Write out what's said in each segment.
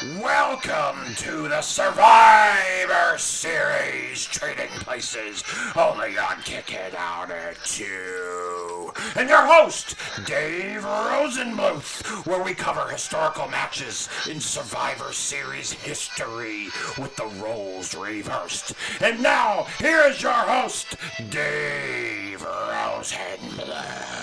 Welcome to the Survivor Series Trading Places, only on Kick It Out at 2. And your host, Dave Rosenbluth, where we cover historical matches in Survivor Series history with the roles reversed. And now, here is your host, Dave Rosenbluth.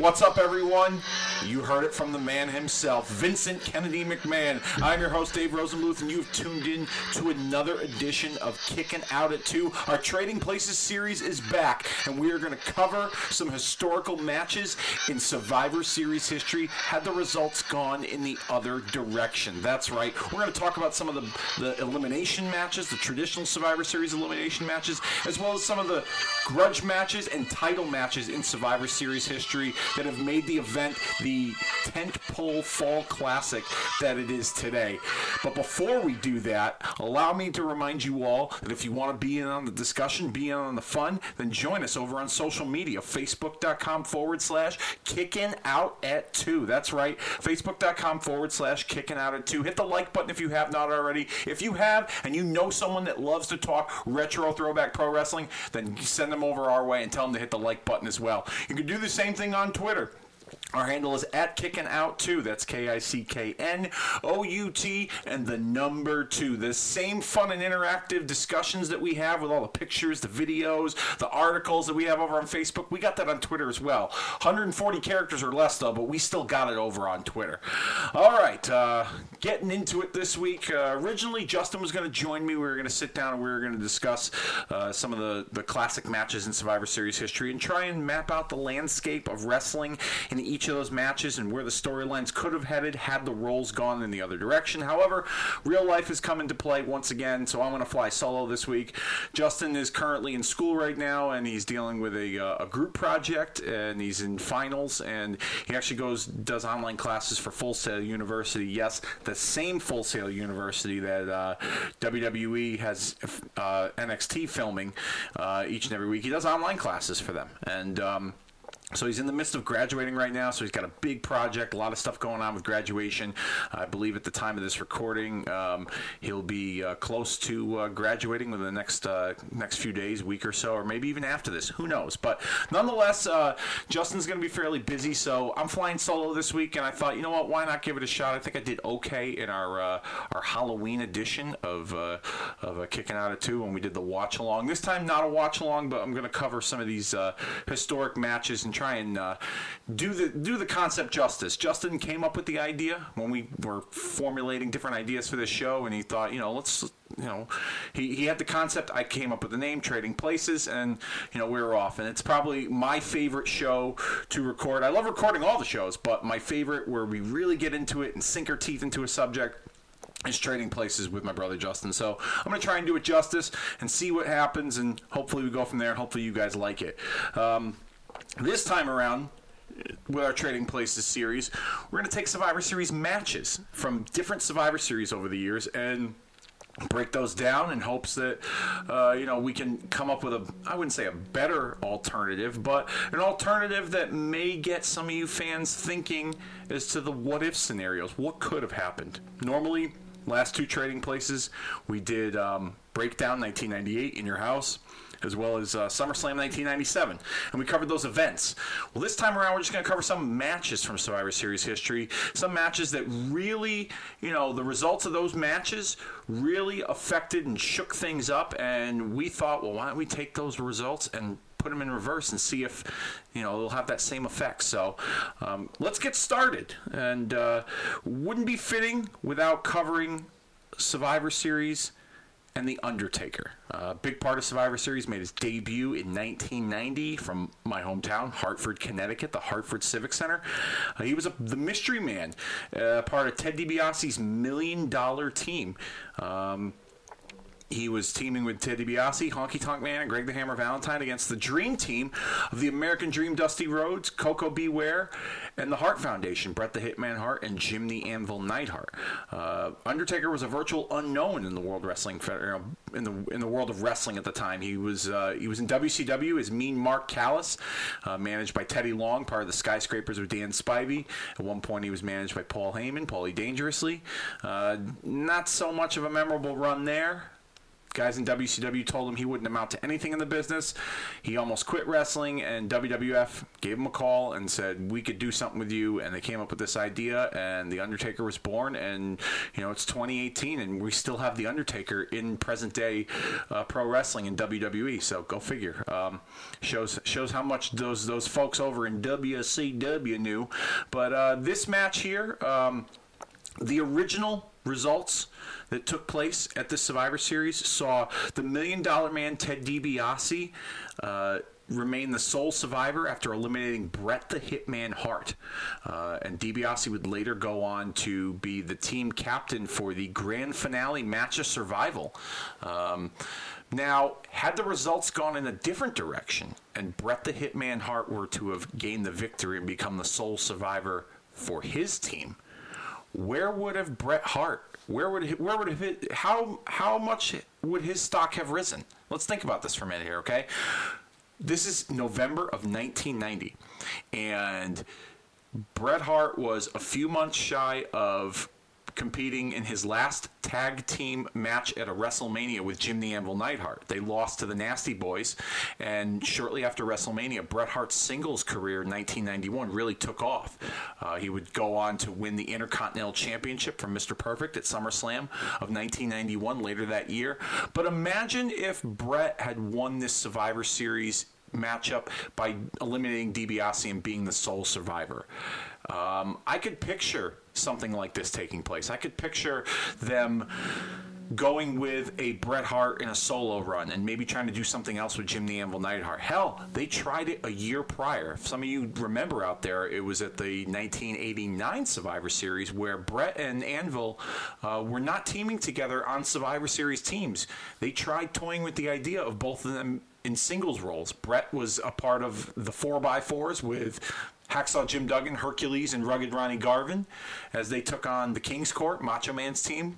What's up, everyone? You heard it from the man himself, Vincent Kennedy McMahon. I'm your host, Dave Rosenbluth, and you've tuned in to another edition of Kicking Out at 2. Our Trading Places series is back, and we are going to cover some historical matches in Survivor Series history had the results gone in the other direction. That's right. We're going to talk about some of the, the elimination matches, the traditional Survivor Series elimination matches, as well as some of the grudge matches and title matches in Survivor Series history that have made the event the tent pole fall classic that it is today. But before we do that, allow me to remind you all that if you want to be in on the discussion, be in on the fun, then join us over on social media, facebook.com forward slash kicking out at two. That's right, facebook.com forward slash kicking out at two. Hit the like button if you have not already. If you have and you know someone that loves to talk retro throwback pro wrestling, then send them over our way and tell them to hit the like button as well. You can do the same thing on Twitter. Our handle is at kicking out two. That's K I C K N O U T and the number two. The same fun and interactive discussions that we have with all the pictures, the videos, the articles that we have over on Facebook. We got that on Twitter as well. 140 characters or less though, but we still got it over on Twitter. All right, uh, getting into it this week. Uh, originally, Justin was going to join me. We were going to sit down and we were going to discuss uh, some of the the classic matches in Survivor Series history and try and map out the landscape of wrestling in each of those matches and where the storylines could have headed had the roles gone in the other direction. However, real life has come into play once again, so I'm going to fly solo this week. Justin is currently in school right now, and he's dealing with a, uh, a group project, and he's in finals, and he actually goes does online classes for Full Sail University. Yes, the same Full Sail University that uh, WWE has uh, NXT filming uh, each and every week. He does online classes for them, and. Um, so he's in the midst of graduating right now. So he's got a big project, a lot of stuff going on with graduation. I believe at the time of this recording, um, he'll be uh, close to uh, graduating within the next uh, next few days, week or so, or maybe even after this. Who knows? But nonetheless, uh, Justin's going to be fairly busy. So I'm flying solo this week, and I thought, you know what? Why not give it a shot? I think I did okay in our uh, our Halloween edition of uh, of Kicking Out of Two when we did the watch along. This time, not a watch along, but I'm going to cover some of these historic matches and try and uh, do the do the concept justice. Justin came up with the idea when we were formulating different ideas for this show, and he thought, you know, let's you know, he, he had the concept. I came up with the name, Trading Places, and you know we were off. And it's probably my favorite show to record. I love recording all the shows, but my favorite where we really get into it and sink our teeth into a subject is trading places with my brother Justin. So I'm going to try and do it justice and see what happens, and hopefully we go from there. And hopefully you guys like it. Um, this time around, with our Trading Places series, we're going to take Survivor Series matches from different Survivor Series over the years and break those down in hopes that uh, you know we can come up with a I wouldn't say a better alternative, but an alternative that may get some of you fans thinking as to the what if scenarios. What could have happened? Normally, last two Trading Places, we did um, Breakdown 1998 in your house as well as uh, SummerSlam 1997. And we covered those events. Well, this time around, we're just going to cover some matches from Survivor Series history. Some matches that really, you know, the results of those matches really affected and shook things up. And we thought, well, why don't we take those results and put them in reverse and see if you know they'll have that same effect. So um, let's get started. And uh, wouldn't be fitting without covering Survivor Series and The Undertaker. A uh, big part of Survivor Series made his debut in 1990 from my hometown, Hartford, Connecticut, the Hartford Civic Center. Uh, he was a, the mystery man, uh, part of Ted DiBiase's Million Dollar Team. Um, he was teaming with Ted DiBiase, Honky Tonk Man, and Greg the Hammer Valentine against the Dream Team of the American Dream, Dusty Rhodes, Koko B. Ware, and the Hart Foundation, Bret the Hitman Hart, and Jim the Anvil Neidhart. Uh, Undertaker was a virtual unknown in the World Wrestling in the in the world of wrestling at the time. He was uh, he was in WCW as Mean Mark Callous, uh, managed by Teddy Long, part of the Skyscrapers with Dan Spivey. At one point, he was managed by Paul Heyman, Paulie Dangerously. Uh, not so much of a memorable run there guys in WCW told him he wouldn't amount to anything in the business. He almost quit wrestling, and WWF gave him a call and said we could do something with you. And they came up with this idea, and the Undertaker was born. And you know it's 2018, and we still have the Undertaker in present day uh, pro wrestling in WWE. So go figure. Um, shows shows how much those those folks over in WCW knew. But uh, this match here, um, the original results that took place at the Survivor Series saw the Million Dollar Man Ted DiBiase uh, remain the sole survivor after eliminating Bret the Hitman Hart. Uh, and DiBiase would later go on to be the team captain for the grand finale match of survival. Um, now, had the results gone in a different direction and Bret the Hitman Hart were to have gained the victory and become the sole survivor for his team, where would have Bret Hart where would he, where would it how how much would his stock have risen? Let's think about this for a minute here, okay? This is November of 1990, and Bret Hart was a few months shy of competing in his last tag team match at a WrestleMania with Jim the Anvil Neidhart. They lost to the Nasty Boys, and shortly after WrestleMania, Bret Hart's singles career in 1991 really took off. Uh, he would go on to win the Intercontinental Championship from Mr. Perfect at SummerSlam of 1991 later that year. But imagine if Bret had won this Survivor Series matchup by eliminating DiBiase and being the sole survivor. Um, I could picture something like this taking place. I could picture them going with a Bret Hart in a solo run and maybe trying to do something else with Jim the Anvil Neidhart. Hell, they tried it a year prior. If some of you remember out there, it was at the 1989 Survivor Series where Bret and Anvil uh, were not teaming together on Survivor Series teams. They tried toying with the idea of both of them in singles roles. Bret was a part of the 4x4s with Hacksaw Jim Duggan, Hercules, and Rugged Ronnie Garvin as they took on the King's Court, Macho Man's team.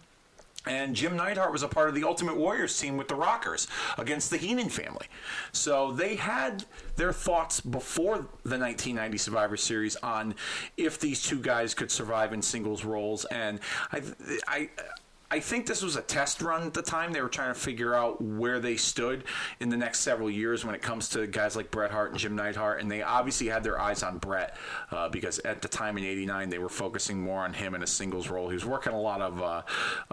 And Jim Neidhart was a part of the Ultimate Warriors team with the Rockers against the Heenan family. So they had their thoughts before the 1990 Survivor Series on if these two guys could survive in singles roles. And I, I, I think this was a test run at the time. They were trying to figure out where they stood in the next several years when it comes to guys like Bret Hart and Jim Neidhart. And they obviously had their eyes on Bret uh, because at the time in '89 they were focusing more on him in a singles role. He was working a lot of uh,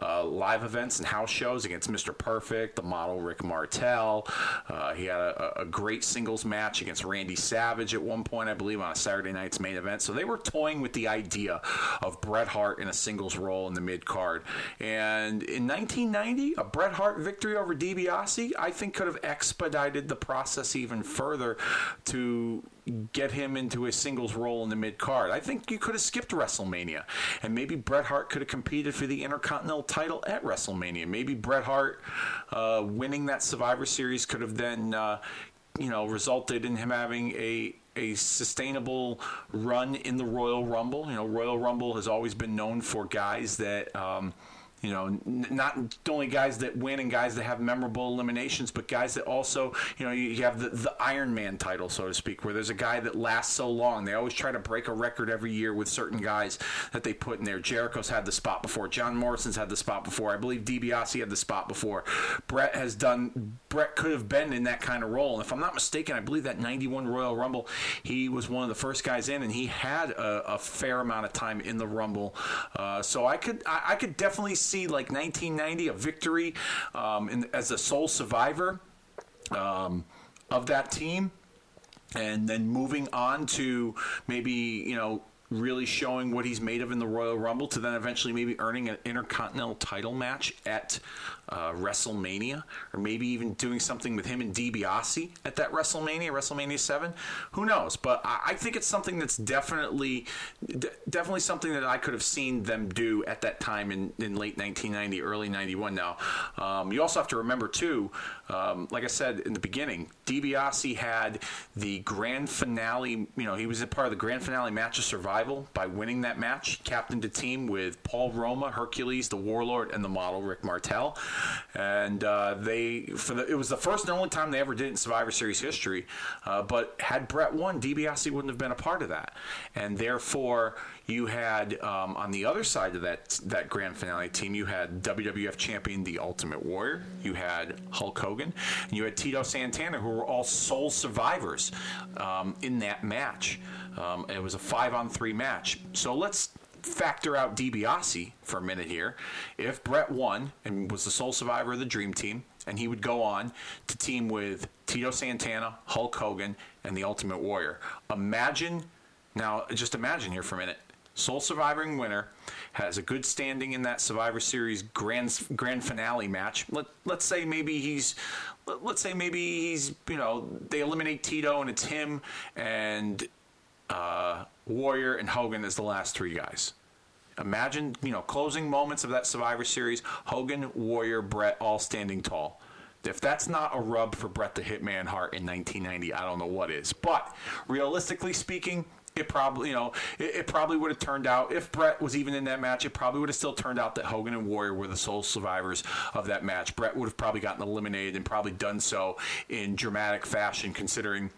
uh, live events and house shows against Mr. Perfect, the model Rick Martel. Uh, he had a, a, great singles match against Randy Savage at one point, I believe, on a Saturday night's main event. So they were toying with the idea of Bret Hart in a singles role in the mid card. And and in 1990, a Bret Hart victory over DiBiase, I think, could have expedited the process even further to get him into a singles role in the mid card. I think you could have skipped WrestleMania, and maybe Bret Hart could have competed for the Intercontinental title at WrestleMania. Maybe Bret Hart uh, winning that Survivor Series could have then, uh, you know, resulted in him having a a sustainable run in the Royal Rumble. You know, Royal Rumble has always been known for guys that. Um, you know, not only guys that win and guys that have memorable eliminations, but guys that also, you know, you, you have the, the Iron Man title, so to speak, where there's a guy that lasts so long. They always try to break a record every year with certain guys that they put in there. Jericho's had the spot before. John Morrison's had the spot before. I believe DiBiase had the spot before. Bret has done. Bret could have been in that kind of role. And if I'm not mistaken, I believe that 91 Royal Rumble, he was one of the first guys in, and he had a, a fair amount of time in the Rumble. Uh, so I could, I, I could definitely see like 1990 a victory um, in, as a sole survivor um, of that team, and then moving on to maybe you know really showing what he's made of in the Royal Rumble to then eventually maybe earning an Intercontinental title match at uh, WrestleMania, or maybe even doing something with him and DiBiase at that WrestleMania, WrestleMania Seven. Who knows? But I, I think it's something that's definitely, definitely something that I could have seen them do at that time in, in late 1990, early 91. Now, um, you also have to remember too, um, like I said in the beginning, DiBiase had the grand finale. You know, he was a part of the grand finale match of Survival by winning that match. He captained a team with Paul Roma, Hercules, the Warlord, and the model Rick Martel and uh, they for the, it was the first and only time they ever did it in Survivor Series history. Uh, but had Bret won, DiBiase wouldn't have been a part of that, and therefore you had um, on the other side of that that grand finale team, you had WWF champion The Ultimate Warrior, you had Hulk Hogan, and you had Tito Santana, who were all sole survivors um, in that match. Um, it was a five on three match. So let's factor out DiBiase for a minute here. If Bret won and was the sole survivor of the Dream Team, and he would go on to team with Tito Santana, Hulk Hogan, and the Ultimate Warrior. Imagine, now just imagine here for a minute. Sole surviving winner has a good standing in that Survivor Series grand grand finale match. Let let's say maybe he's let's say maybe he's you know they eliminate Tito and it's him and uh, Warrior and Hogan as the last three guys. Imagine, you know, closing moments of that Survivor Series, Hogan, Warrior, Bret all standing tall. If that's not a rub for Bret the Hitman Hart in 1990, I don't know what is. But realistically speaking, it probably, you know, it, it probably would have turned out if Bret was even in that match. It probably would have still turned out that Hogan and Warrior were the sole survivors of that match. Bret would have probably gotten eliminated and probably done so in dramatic fashion, considering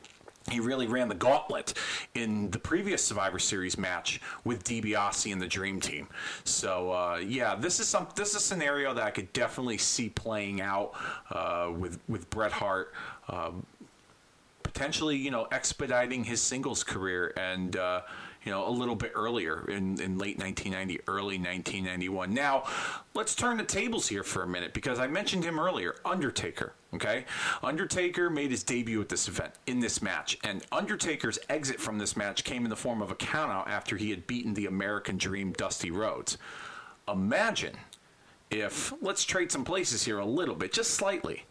he really ran the gauntlet in the previous Survivor Series match with DiBiase and the Dream Team. So uh, yeah, this is some this is a scenario that I could definitely see playing out uh, with with Bret Hart. Um, potentially, you know, expediting his singles career and uh, you know, a little bit earlier in, in late 1990, early 1991. Now, let's turn the tables here for a minute because I mentioned him earlier, Undertaker. Okay, Undertaker made his debut at this event in this match, and Undertaker's exit from this match came in the form of a countout after he had beaten the American Dream, Dusty Rhodes. Imagine if let's trade some places here a little bit, just slightly.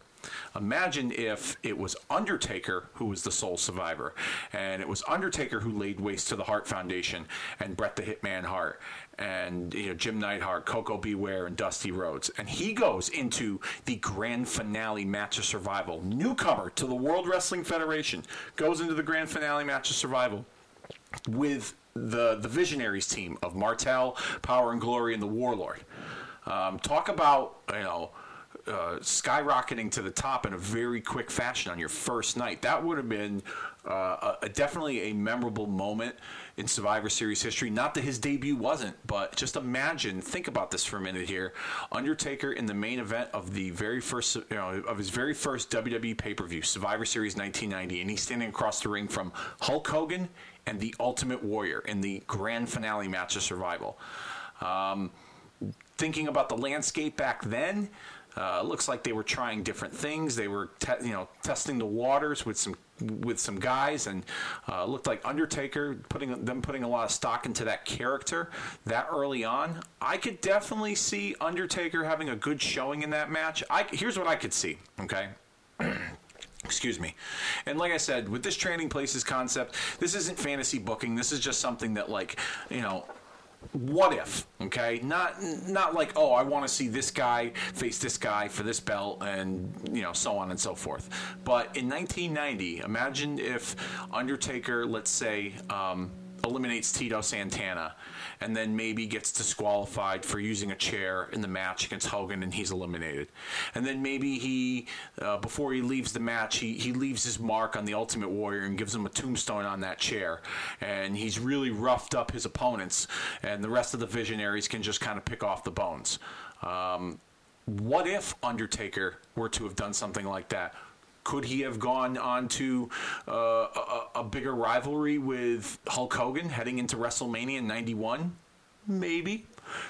Imagine if it was Undertaker who was the sole survivor, and it was Undertaker who laid waste to the Hart Foundation and Bret the Hitman Hart and you know Jim Neidhart, Koko B. Ware, and Dusty Rhodes, and he goes into the grand finale match of survival. Newcomer to the World Wrestling Federation goes into the grand finale match of survival with the the Visionaries team of Martel, Power and Glory, and the Warlord. Um, talk about you know uh, skyrocketing to the top in a very quick fashion on your first night. That would have been uh, a, a definitely a memorable moment in Survivor Series history. Not that his debut wasn't, but just imagine, think about this for a minute here. Undertaker in the main event of the very first, you know, of his very first WWE pay per view, Survivor Series 1990, and he's standing across the ring from Hulk Hogan and the Ultimate Warrior in the grand finale match of Survival. Um, thinking about the landscape back then, uh, looks like they were trying different things. They were, te- you know, testing the waters with some with some guys, and uh, looked like Undertaker putting them putting a lot of stock into that character that early on. I could definitely see Undertaker having a good showing in that match. I here's what I could see. Okay. Excuse me. And like I said, with this trading places concept, this isn't fantasy booking. This is just something that, like, you know, what if okay? Not not like oh i want to see this guy face this guy for this belt and you know so on and so forth. But in 1990 imagine if undertaker let's say um, eliminates tito santana and then maybe gets disqualified for using a chair in the match against Hogan and he's eliminated. And then maybe he, uh, before he leaves the match, he, he leaves his mark on the Ultimate Warrior and gives him a tombstone on that chair. And he's really roughed up his opponents, and the rest of the Visionaries can just kind of pick off the bones. Um, what if Undertaker were to have done something like that? Could he have gone on to uh, a, a, bigger rivalry with Hulk Hogan heading into WrestleMania in 91? Maybe.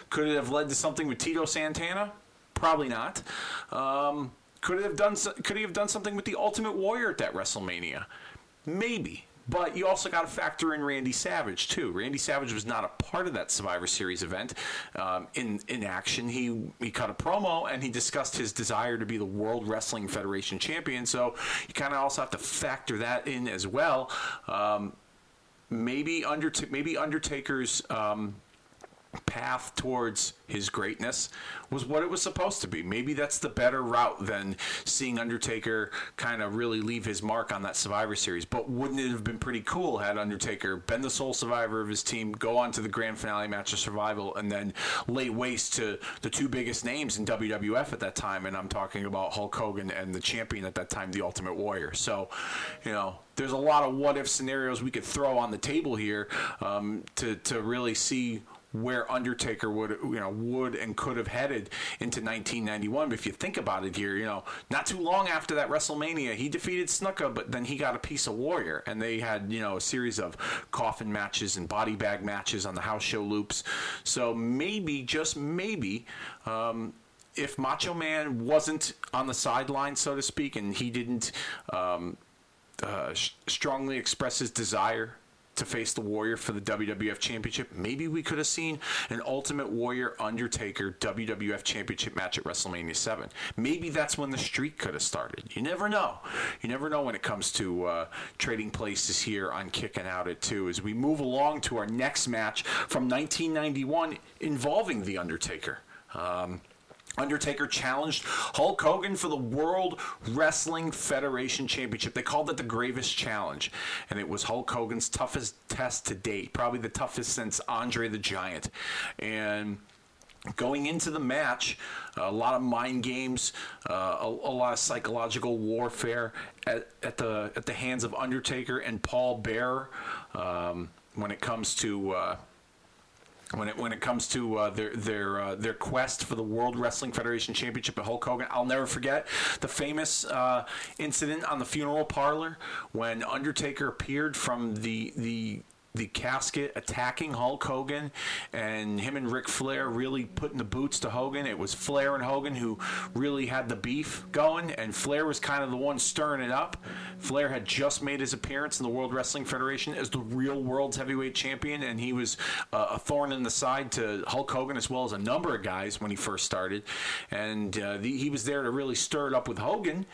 Could it have led to something with Tito Santana? Probably not. Um, could it have done? Could he have done something with the Ultimate Warrior at that WrestleMania? Maybe. But you also got to factor in Randy Savage too. Randy Savage was not a part of that Survivor Series event. Um, in in action, he he cut a promo and he discussed his desire to be the World Wrestling Federation champion. So you kind of also have to factor that in as well. Um, maybe under maybe Undertaker's. Um, path towards his greatness was what it was supposed to be. Maybe that's the better route than seeing Undertaker kind of really leave his mark on that Survivor Series. But wouldn't it have been pretty cool had Undertaker been the sole survivor of his team, go on to the grand finale match of Survival, and then lay waste to the two biggest names in WWF at that time? And I'm talking about Hulk Hogan and the champion at that time, the Ultimate Warrior. So, you know, there's a lot of what if scenarios we could throw on the table here um, to, to really see where Undertaker would you know would and could have headed into 1991. But if you think about it here, you know, not too long after that WrestleMania, he defeated Snuka, but then he got a piece of Warrior, and they had you know a series of coffin matches and body bag matches on the house show loops. So maybe, just maybe. Um, if Macho Man wasn't on the sideline, so to speak, and he didn't um, uh, sh- strongly express his desire to face the Warrior for the WWF Championship. Maybe we could have seen an Ultimate Warrior Undertaker WWF Championship match at WrestleMania 7. Maybe that's when the streak could have started. You never know. You never know when it comes to uh, trading places here on Kicking Out at 2 as we move along to our next match from 1991 involving The Undertaker. Um, Undertaker challenged Hulk Hogan for the World Wrestling Federation Championship. They called it the Gravest Challenge, and it was Hulk Hogan's toughest test to date, probably the toughest since Andre the Giant. And going into the match, a lot of mind games, uh, a, a, lot of psychological warfare at, at, the at the hands of Undertaker and Paul Bearer um, when it comes to. Uh, when it when it comes to uh, their their uh, their quest for the World Wrestling Federation Championship at Hulk Hogan. I'll never forget the famous uh, incident on the funeral parlor when Undertaker appeared from the the the casket attacking Hulk Hogan and him and Ric Flair really putting the boots to Hogan. It was Flair and Hogan who really had the beef going, and Flair was kind of the one stirring it up. Flair had just made his appearance in the World Wrestling Federation as the real world's heavyweight champion, and he was uh, a thorn in the side to Hulk Hogan as well as a number of guys when he first started. And uh, the, he was there to really stir it up with Hogan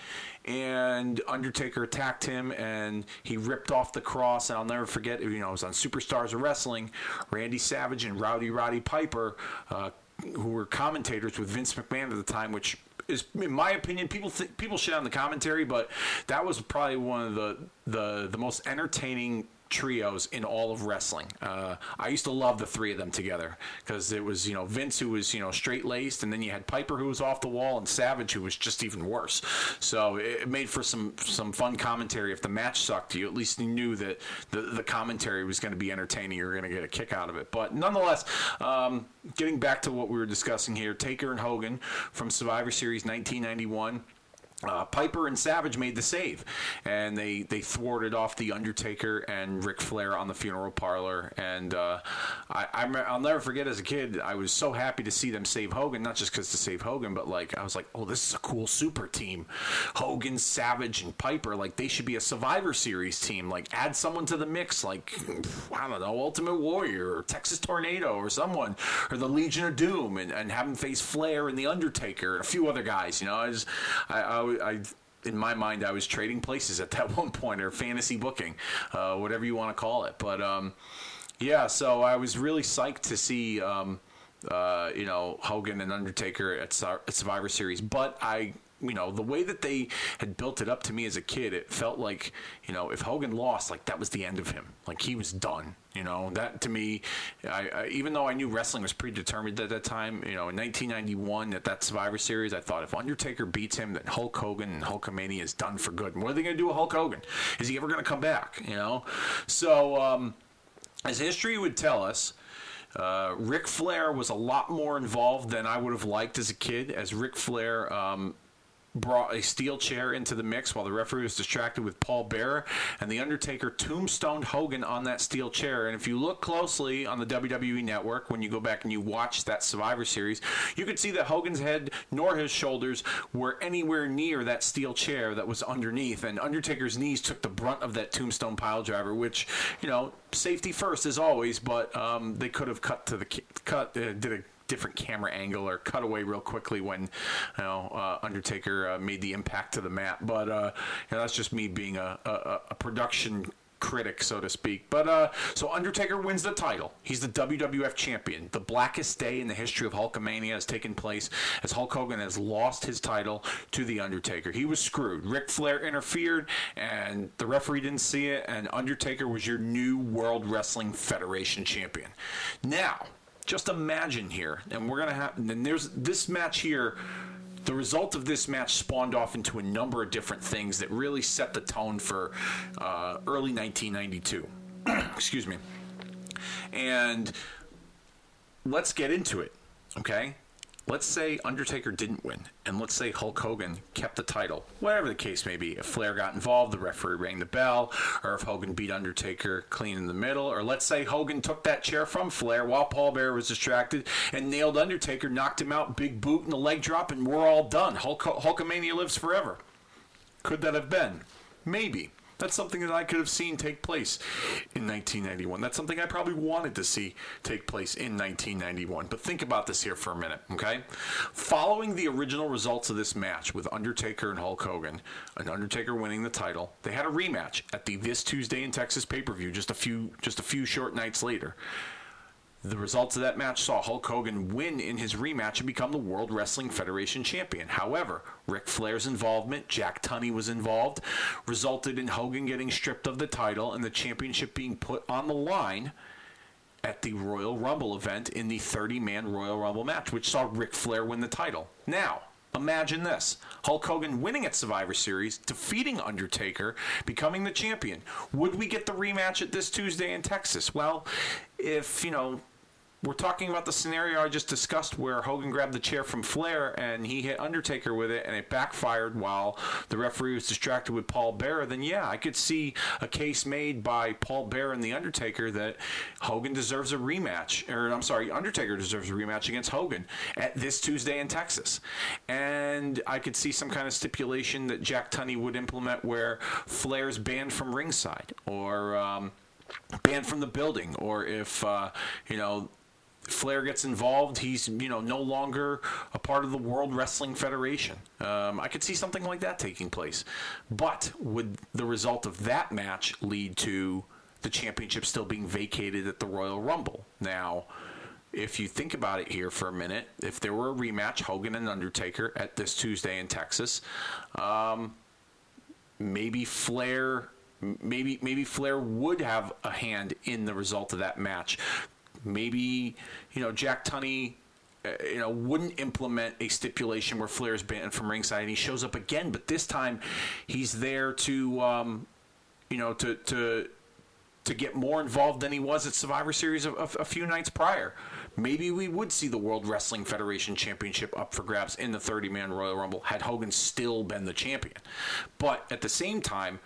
and Undertaker attacked him and he ripped off the cross. And I'll never forget, you know, it was on Superstars of Wrestling. Randy Savage and Rowdy Roddy Piper, uh, who were commentators with Vince McMahon at the time, which is, in my opinion, people think people shit on the commentary, but that was probably one of the the the most entertaining trios in all of wrestling. Uh, I used to love the three of them together because it was you know Vince who was you know straight laced, and then you had Piper who was off the wall, and Savage who was just even worse. So it made for some some fun commentary. If the match sucked, you at least knew that the the commentary was going to be entertaining. You were going to get a kick out of it. But nonetheless, um, getting back to what we were discussing here, Taker and Hogan from Survivor Series 1991 uh, Piper and Savage made the save, and they they thwarted off the Undertaker and Ric Flair on the funeral parlor. And uh, I, I will never forget as a kid, I was so happy to see them save Hogan, not just because to save Hogan, but like I was like, oh, this is a cool super team. Hogan, Savage, and Piper, like they should be a Survivor Series team. Like add someone to the mix, like I don't know, Ultimate Warrior or Texas Tornado or someone, or the Legion of Doom, and, and have them face Flair and the Undertaker and a few other guys. You know, I I, I I, in my mind, I was trading places at that one point, or fantasy booking, uh, whatever you want to call it. But um, yeah, so I was really psyched to see, um, uh, you know, Hogan and Undertaker at Survivor Series. But I you know the way that they had built it up to me as a kid it felt like you know if hogan lost like that was the end of him. Like he was done you know? That to me I, I, even though i knew wrestling was predetermined at that time you know in 1991 at that survivor series i thought if undertaker beats him then hulk hogan and hulkamania is done for good. And what are they going to do with hulk hogan? Is he ever going to come back you know? So um, as history would tell us uh, Ric Flair was a lot more involved than I would have liked as a kid, as Ric Flair um, brought a steel chair into the mix while the referee was distracted with Paul Bearer, and The Undertaker tombstoned Hogan on that steel chair. And if you look closely on the WWE network, when you go back and you watch that Survivor Series, you could see that Hogan's head nor his shoulders were anywhere near that steel chair that was underneath, and Undertaker's knees took the brunt of that tombstone pile driver, which, you know, safety first as always, but um, they could have cut to the cut, uh, did a different camera angle or cut away real quickly when you know uh, Undertaker uh, made the impact to the mat. But uh, you know, that's just me being a, a, a production critic, so to speak. But uh, so Undertaker wins the title. He's the WWF champion. The blackest day in the history of Hulkamania has taken place as Hulk Hogan has lost his title to the Undertaker. He was screwed. Ric Flair interfered, and the referee didn't see it. And Undertaker was your new World Wrestling Federation champion. Now just imagine here, and we're gonna have, and there's this match here. The result of this match spawned off into a number of different things that really set the tone for uh, early 1992. Excuse me. And let's get into it, okay? Let's say Undertaker didn't win, and let's say Hulk Hogan kept the title, whatever the case may be. If Flair got involved, the referee rang the bell, or if Hogan beat Undertaker clean in the middle, or let's say Hogan took that chair from Flair while Paul Bear was distracted and nailed Undertaker, knocked him out, big boot and a leg drop, and we're all done. Hulk- Hulkamania lives forever. Could that have been? Maybe. That's something that I could have seen take place in 1991. That's something I probably wanted to see take place in 1991. But think about this here for a minute, okay? Following the original results of this match with Undertaker and Hulk Hogan, and Undertaker winning the title, they had a rematch at the This Tuesday in Texas pay-per-view just a few just a few short nights later. The results of that match saw Hulk Hogan win in his rematch and become the World Wrestling Federation champion. However, Ric Flair's involvement, Jack Tunney was involved, resulted in Hogan getting stripped of the title and the championship being put on the line at the Royal Rumble event in the 30 man Royal Rumble match, which saw Ric Flair win the title. Now, Imagine this Hulk Hogan winning at Survivor Series, defeating Undertaker, becoming the champion. Would we get the rematch at this Tuesday in Texas? Well, if, you know, we're talking about the scenario I just discussed where Hogan grabbed the chair from Flair and he hit Undertaker with it and it backfired while the referee was distracted with Paul Bearer, then yeah, I could see a case made by Paul Bearer and The Undertaker that Hogan deserves a rematch, or I'm sorry, Undertaker deserves a rematch against Hogan at this Tuesday in Texas. And I could see some kind of stipulation that Jack Tunney would implement where Flair's banned from ringside or. Um, banned from the building, or if uh, you know Flair gets involved, he's you know no longer a part of the World Wrestling Federation. Um, I could see something like that taking place, but would the result of that match lead to the championship still being vacated at the Royal Rumble? Now, if you think about it here for a minute, if there were a rematch, Hogan and Undertaker at this Tuesday in Texas, um, maybe Flair maybe maybe Flair would have a hand in the result of that match maybe you know Jack Tunney uh, you know, wouldn't implement a stipulation where Flair's banned from ringside, and he shows up again. But this time, he's there to, um, you know, to to to get more involved than he was at Survivor Series a, a, few nights prior. Maybe we would see the World Wrestling Federation Championship up for grabs in the 30-man Royal Rumble had Hogan still been the champion. But at the same time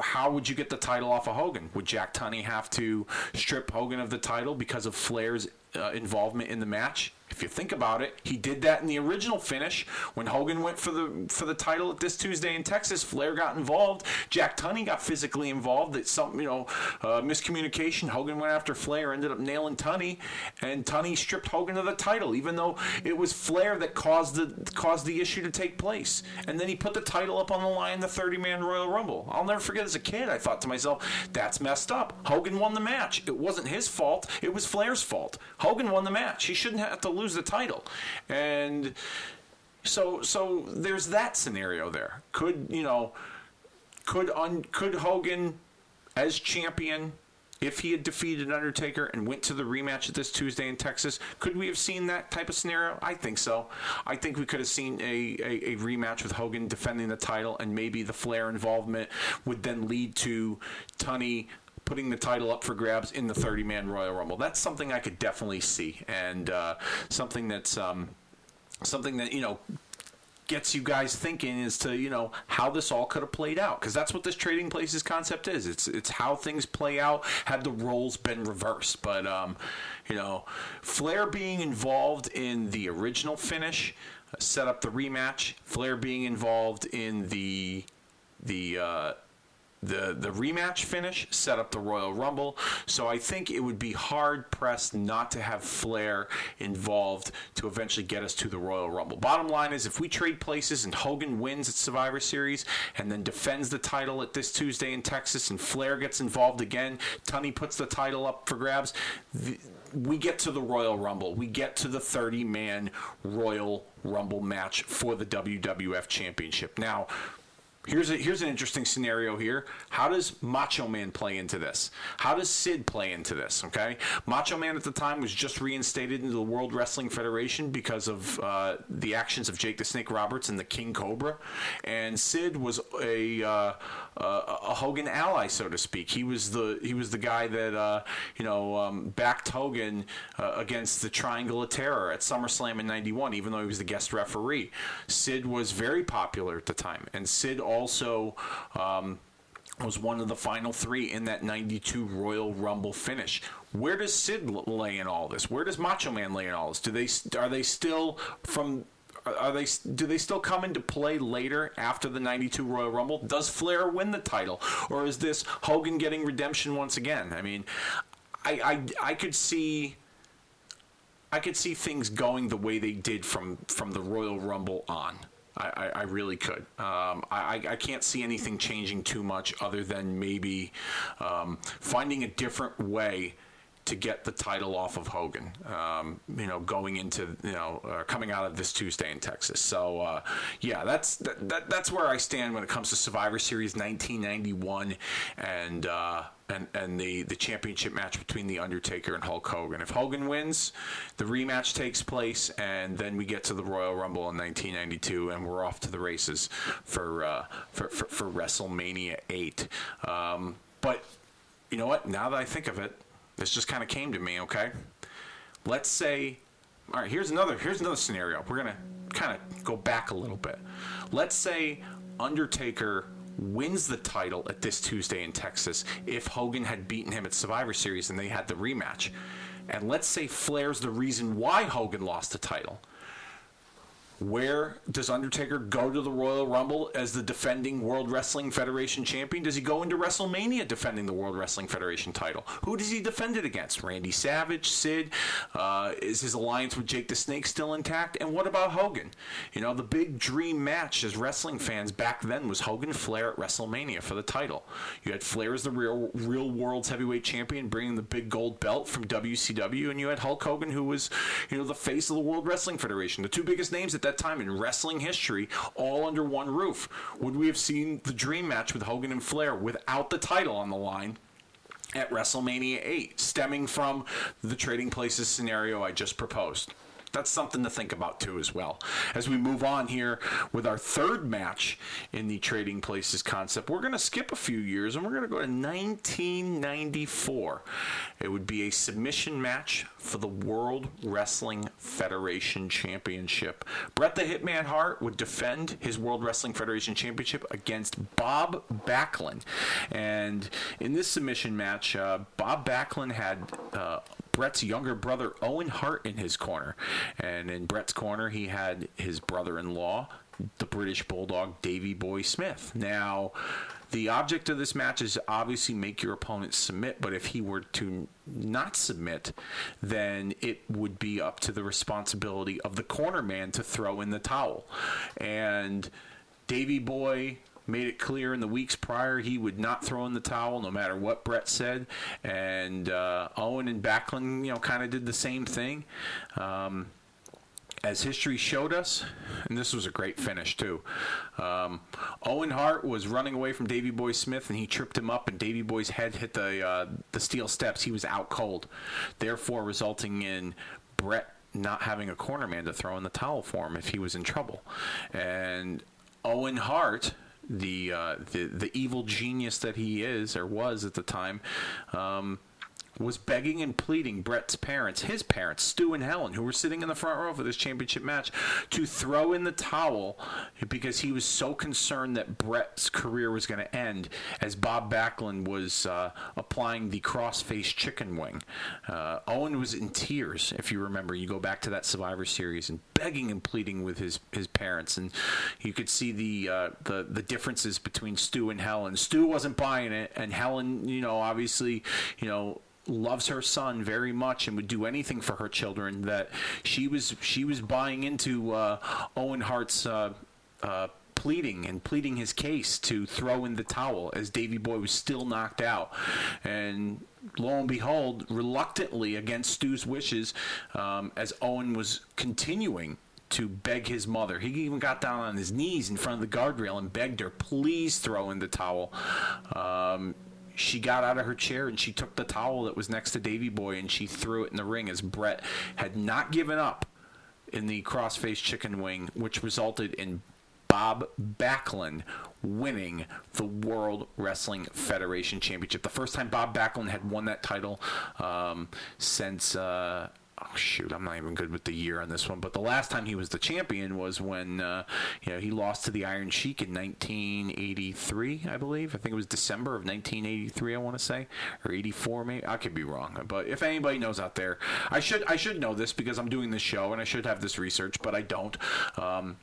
how would you get the title off of Hogan? Would Jack Tunney have to strip Hogan of the title because of Flair's uh, involvement in the match? If you think about it, he did that in the original finish when Hogan went for the for the title at this Tuesday in Texas. Flair got involved. Jack Tunney got physically involved. It's some you know uh, miscommunication. Hogan went after Flair, ended up nailing Tunney, and Tunney stripped Hogan of the title, even though it was Flair that caused the caused the issue to take place. And then he put the title up on the line, the 30 man Royal Rumble. I'll never forget as a kid, I thought to myself, that's messed up. Hogan won the match. It wasn't his fault. It was Flair's fault. Hogan won the match. He shouldn't have to lose lose the title. And so so there's that scenario there. Could you know? Could un, could Hogan as champion? If he had defeated Undertaker and went to the rematch at this Tuesday in Texas, could we have seen that type of scenario? I think so. I think we could have seen a, a, a rematch with Hogan defending the title, and maybe the Flair involvement would then lead to Tunney putting the title up for grabs in the 30 man Royal Rumble. That's something I could definitely see, and uh, something that's um, something that you know gets you guys thinking as to you know how this all could have played out because that's what this trading places concept is. It's it's how things play out had the roles been reversed. But um, you know, Flair being involved in the original finish set up the rematch. Flair being involved in the the uh, the the rematch finish set up the Royal Rumble. So I think it would be hard pressed not to have Flair involved to eventually get us to the Royal Rumble. Bottom line is if we trade places and Hogan wins at Survivor Series and then defends the title at this Tuesday in Texas and Flair gets involved again, Tunney puts the title up for grabs. The, we get to the Royal Rumble. We get to the 30 man Royal Rumble match for the WWF Championship. Now, Here's a, here's an interesting scenario here. How does Macho Man play into this? How does Sid play into this? Okay, Macho Man at the time was just reinstated into the World Wrestling Federation because of uh, the actions of Jake the Snake Roberts and the King Cobra, and Sid was a uh, a Hogan ally, so to speak. He was the he was the guy that uh, you know um, backed Hogan uh, against the Triangle of Terror at SummerSlam in '91, even though he was the guest referee. Sid was very popular at the time, and Sid also um, was one of the final three in that 92 Royal Rumble finish. Where does Sid lay in all this? Where does Macho Man lay in all this? Do they are they still from are they do they still come into play later after the 92 Royal Rumble? Does Flair win the title or is this Hogan getting redemption once again? I mean, I I, I could see I could see things going the way they did from from the Royal Rumble on. I, I, really could. Um, I, I can't see anything changing too much other than maybe um, finding a different way to get the title off of Hogan. Um, you know, going into you know uh, coming out of this Tuesday in Texas. So uh, yeah, that's that, that, that's where I stand when it comes to Survivor Series 1991 and. Uh, and, and the, the championship match between The Undertaker and Hulk Hogan. If Hogan wins, the rematch takes place, and then we get to the Royal Rumble in 1992, and we're off to the races for, uh, for, for, for, WrestleMania 8. Um, but you know what? Now that I think of it, this just kind of came to me, okay? Let's say, all right, here's another here's another scenario. We're gonna kind of go back a little bit. Let's say Undertaker wins the title at this Tuesday in Texas if Hogan had beaten him at Survivor Series and they had the rematch. And let's say Flair's the reason why Hogan lost the title. Where does Undertaker go to the Royal Rumble as the defending World Wrestling Federation champion? Does he go into WrestleMania defending the World Wrestling Federation title? Who does he defend it against? Randy Savage, Sid? Uh, is his alliance with Jake the Snake still intact? And what about Hogan? You know, the big dream match as wrestling fans back then was Hogan Flair at WrestleMania for the title. You had Flair as the real, real world's heavyweight champion, bringing the big gold belt from WCW, and you had Hulk Hogan, who was, you know, the face of the World Wrestling Federation. The two biggest names at that that time in wrestling history, all under one roof. Would we have seen the dream match with Hogan and Flair without the title on the line? At WrestleMania 8, stemming from the trading places scenario I just proposed that's something to think about too as well. As we move on here with our third match in the Trading Places concept, we're going to skip a few years and we're going to go to 1994. It would be a submission match for the World Wrestling Federation Championship. Bret the Hitman Hart would defend his World Wrestling Federation Championship against Bob Backlund. And in this submission match, uh, Bob Backlund had uh, Bret's younger brother Owen Hart in his corner, and in Bret's corner he had his brother-in-law, the British Bulldog Davy Boy Smith. Now, the object of this match is obviously make your opponent submit, but if he were to not submit, then it would be up to the responsibility of the corner man to throw in the towel. And Davy Boy made it clear in the weeks prior he would not throw in the towel no matter what Bret said. And uh, Owen and Backlund, you know, kind of did the same thing. Um, as history showed us, and this was a great finish too. Um, Owen Hart was running away from Davy Boy Smith, and he tripped him up, and Davy Boy's head hit the uh, the steel steps. He was out cold, therefore resulting in Bret not having a corner man to throw in the towel for him if he was in trouble. And Owen Hart the uh, the the evil genius that he is or was at the time. Um, was begging and pleading Bret's parents, his parents, Stu and Helen, who were sitting in the front row for this championship match, to throw in the towel because he was so concerned that Bret's career was going to end as Bob Backlund was uh, applying the crossface chicken wing. Uh, Owen was in tears, if you remember. You go back to that Survivor Series and begging and pleading with his, his parents, and you could see the uh, the the differences between Stu and Helen. Stu wasn't buying it, and Helen, you know, obviously, you know loves her son very much and would do anything for her children that she was she was buying into uh, Owen Hart's uh, uh, pleading and pleading his case to throw in the towel as Davy Boy was still knocked out and lo and behold reluctantly against Stu's wishes um, as Owen was continuing to beg his mother. He even got down on his knees in front of the guardrail and begged her, please throw in the towel. Um, she got out of her chair and she took the towel that was next to Davy Boy and she threw it in the ring as Bret had not given up in the crossface chicken wing, which resulted in Bob Backlund winning the World Wrestling Federation Championship. The first time Bob Backlund had won that title um, since. Uh, oh shoot, I'm not even good with the year on this one. But the last time he was the champion was when uh, you know he lost to the Iron Sheik in 1983, I believe. I think it was December of 1983. I want to say or 84, maybe. I could be wrong. But if anybody knows out there, I should I should know this because I'm doing this show and I should have this research, but I don't. Um,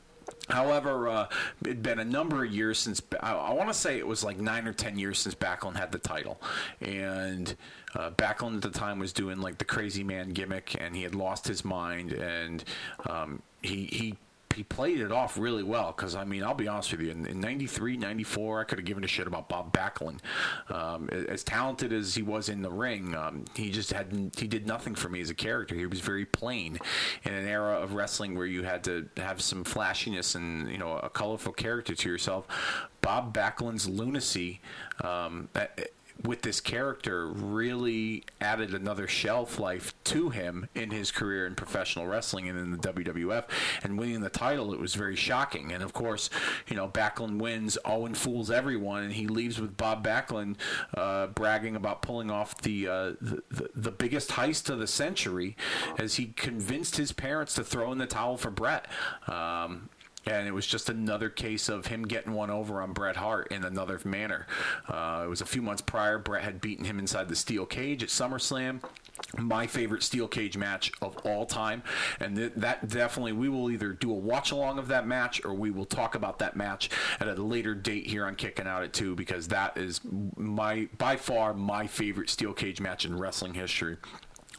However, uh, it'd been a number of years since I, I want to say it was like nine or ten years since Backlund had the title, and uh, Backlund at the time was doing like the crazy man gimmick, and he had lost his mind, and um, he he he played it off really well because I mean I'll be honest with you in, in 93 94 I could have given a shit about Bob Backlund. Um, as talented as he was in the ring um, he just had he did nothing for me as a character. He was very plain in an era of wrestling where you had to have some flashiness and you know a colorful character to yourself. Bob Backlund's lunacy um, with this character really added another shelf life to him in his career in professional wrestling and in the WWF. And winning the title, it was very shocking. And of course, you know, Backlund wins, Owen fools everyone, and he leaves with Bob Backlund uh, bragging about pulling off the, uh, the, the, biggest heist of the century as he convinced his parents to throw in the towel for Bret. Um, and it was just another case of him getting one over on Bret Hart in another manner. Uh, it was a few months prior. Bret had beaten him inside the steel cage at SummerSlam. My favorite steel cage match of all time, and th- that definitely we will either do a watch along of that match or we will talk about that match at a later date here on Kicking Out at Two because that is my by far my favorite steel cage match in wrestling history.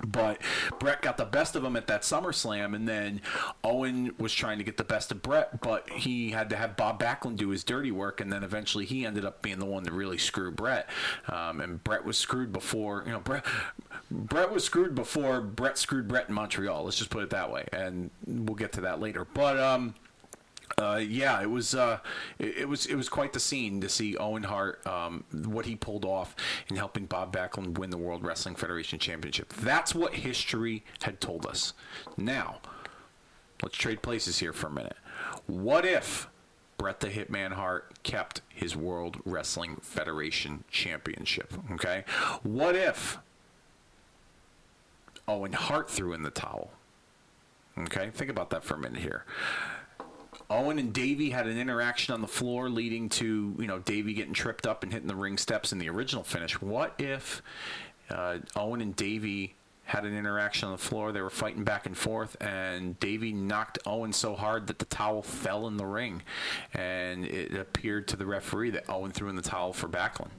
But Bret got the best of him at that SummerSlam, and then Owen was trying to get the best of Bret, but he had to have Bob Backlund do his dirty work, and then eventually he ended up being the one to really screw Bret. Um, and Bret was screwed before, you know, Bret. Bret was screwed before Bret screwed Bret in Montreal. Let's just put it that way, and we'll get to that later. But um, uh, yeah, it was uh, it, it, was it was quite the scene to see Owen Hart um, what he pulled off in helping Bob Backlund win the World Wrestling Federation Championship. That's what history had told us. Now, let's trade places here for a minute. What if Bret the Hitman Hart kept his World Wrestling Federation Championship? Okay, what if Owen Hart threw in the towel? Okay, think about that for a minute here. Owen and Davey had an interaction on the floor leading to, you know, Davey getting tripped up and hitting the ring steps in the original finish. What if uh, Owen and Davey had an interaction on the floor. They were fighting back and forth, and Davey knocked Owen so hard that the towel fell in the ring, and it appeared to the referee that Owen threw in the towel for Backlund.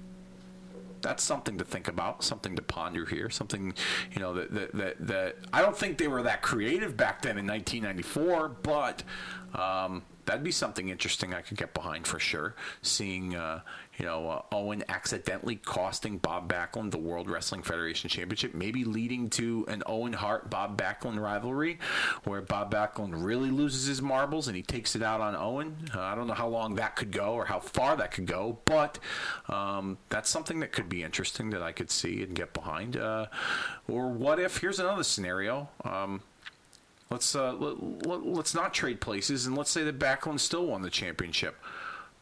That's something to think about, something to ponder here, something you know that that that, that I don't think they were that creative back then in 1994, but um, that'd be something interesting I could get behind for sure. Seeing, uh, you know, uh, Owen accidentally costing Bob Backlund the World Wrestling Federation Championship, maybe leading to an Owen Hart Bob Backlund rivalry where Bob Backlund really loses his marbles and he takes it out on Owen. Uh, I don't know how long that could go or how far that could go, but um, that's something that could be interesting that I could see and get behind. Uh, or what if, here's another scenario. Um, Let's uh, let, let's not trade places, and let's say that Backlund still won the championship.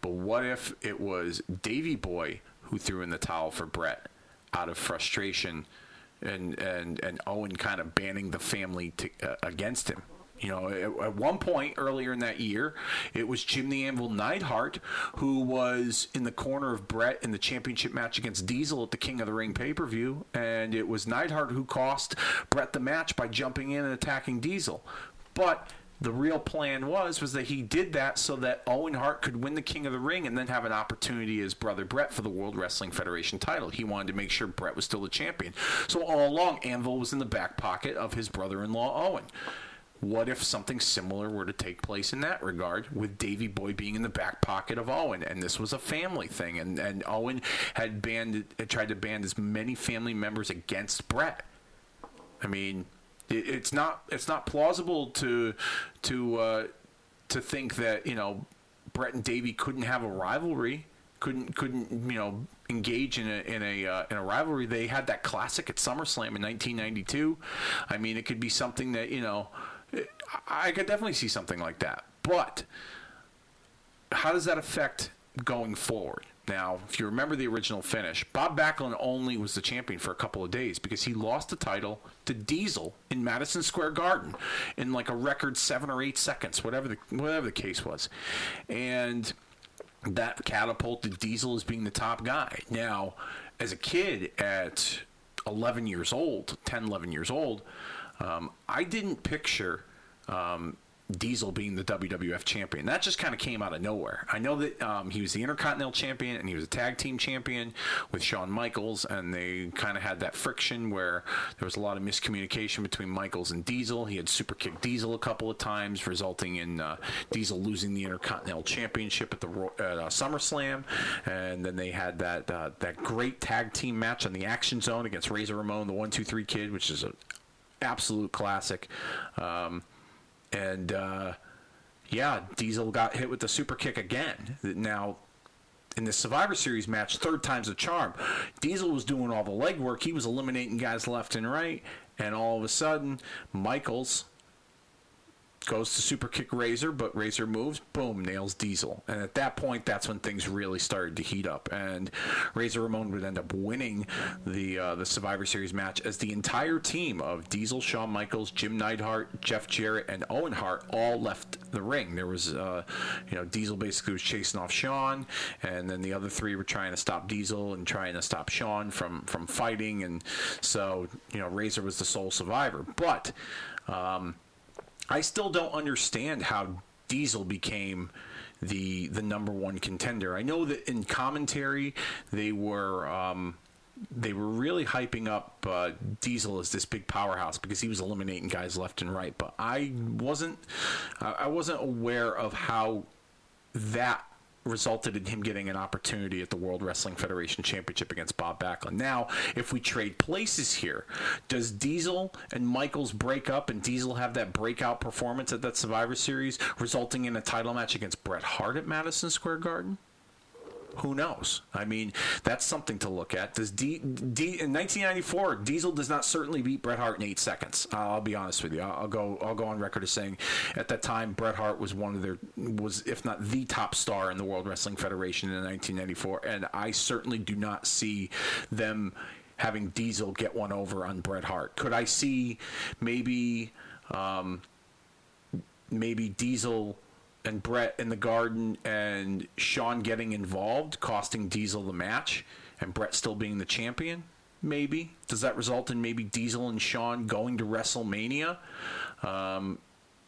But what if it was Davy Boy who threw in the towel for Bret out of frustration and and and Owen kind of banning the family to, uh, against him. You know, at, at, one point earlier in that year, it was Jim the Anvil Neidhart who was in the corner of Bret in the championship match against Diesel at the King of the Ring pay per view, and it was Neidhart who cost Bret the match by jumping in and attacking Diesel. But the real plan was was that he did that so that Owen Hart could win the King of the Ring and then have an opportunity as brother Bret for the World Wrestling Federation title. He wanted to make sure Bret was still the champion. So all along, Anvil was in the back pocket of his brother-in-law Owen. What if something similar were to take place in that regard, with Davy Boy being in the back pocket of Owen, and this was a family thing, and, and Owen had banned, had tried to ban as many family members against Bret. I mean, it's not it's not plausible to to uh, to think that you know Bret and Davey couldn't have a rivalry, couldn't couldn't you know engage in a in a uh, in a rivalry. They had that classic at SummerSlam in 1992. I mean, it could be something that you know I could definitely see something like that. But how does that affect going forward? Now, if you remember the original finish, Bob Backlund only was the champion for a couple of days because he lost the title to Diesel in Madison Square Garden in like a record seven or eight seconds, whatever the whatever the case was, and that catapulted Diesel as being the top guy. Now, as a kid at 11 years old, 10, 11 years old, um, I didn't picture um, Diesel being the WWF champion. That just kind of came out of nowhere. I know that um, he was the Intercontinental champion and he was a tag team champion with Shawn Michaels, and they kind of had that friction where there was a lot of miscommunication between Michaels and Diesel. He had super kicked Diesel a couple of times, resulting in uh, Diesel losing the Intercontinental championship at the uh, SummerSlam, and then they had that uh, that great tag team match on the Action Zone against Razor Ramon, the One Two Three Kid, which is an absolute classic. Um, and uh, yeah, Diesel got hit with the super kick again. Now, in the Survivor Series match, third time's a charm. Diesel was doing all the legwork. He was eliminating guys left and right. And all of a sudden, Michaels goes to super kick Razor, but Razor moves, boom, nails Diesel. And at that point, that's when things really started to heat up. And Razor Ramon would end up winning the uh, the Survivor Series match as the entire team of Diesel, Shawn Michaels, Jim Neidhart, Jeff Jarrett, and Owen Hart all left the ring. There was, uh, you know, Diesel basically was chasing off Shawn, and then the other three were trying to stop Diesel and trying to stop Shawn from from fighting. And so, you know, Razor was the sole survivor. But um, I still don't understand how Diesel became the the number one contender. I know that in commentary they were. Um, they were really hyping up uh, Diesel as this big powerhouse because he was eliminating guys left and right. But I wasn't, I wasn't aware of how that resulted in him getting an opportunity at the World Wrestling Federation Championship against Bob Backlund. Now, if we trade places here, does Diesel and Michaels break up and Diesel have that breakout performance at that Survivor Series, resulting in a title match against Bret Hart at Madison Square Garden? Who knows? I mean, that's something to look at. Does D, D in 1994 Diesel does not certainly beat Bret Hart in eight seconds. I'll be honest with you. I'll, I'll go. I'll go on record as saying, at that time, Bret Hart was one of their was if not the top star in the World Wrestling Federation in 1994, and I certainly do not see them having Diesel get one over on Bret Hart. Could I see maybe um, maybe Diesel and Bret in the garden and Shawn getting involved, costing Diesel the match, and Bret still being the champion? Maybe. Does that result in maybe Diesel and Shawn going to WrestleMania um,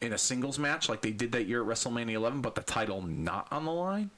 in a singles match like they did that year at WrestleMania 11, but the title not on the line?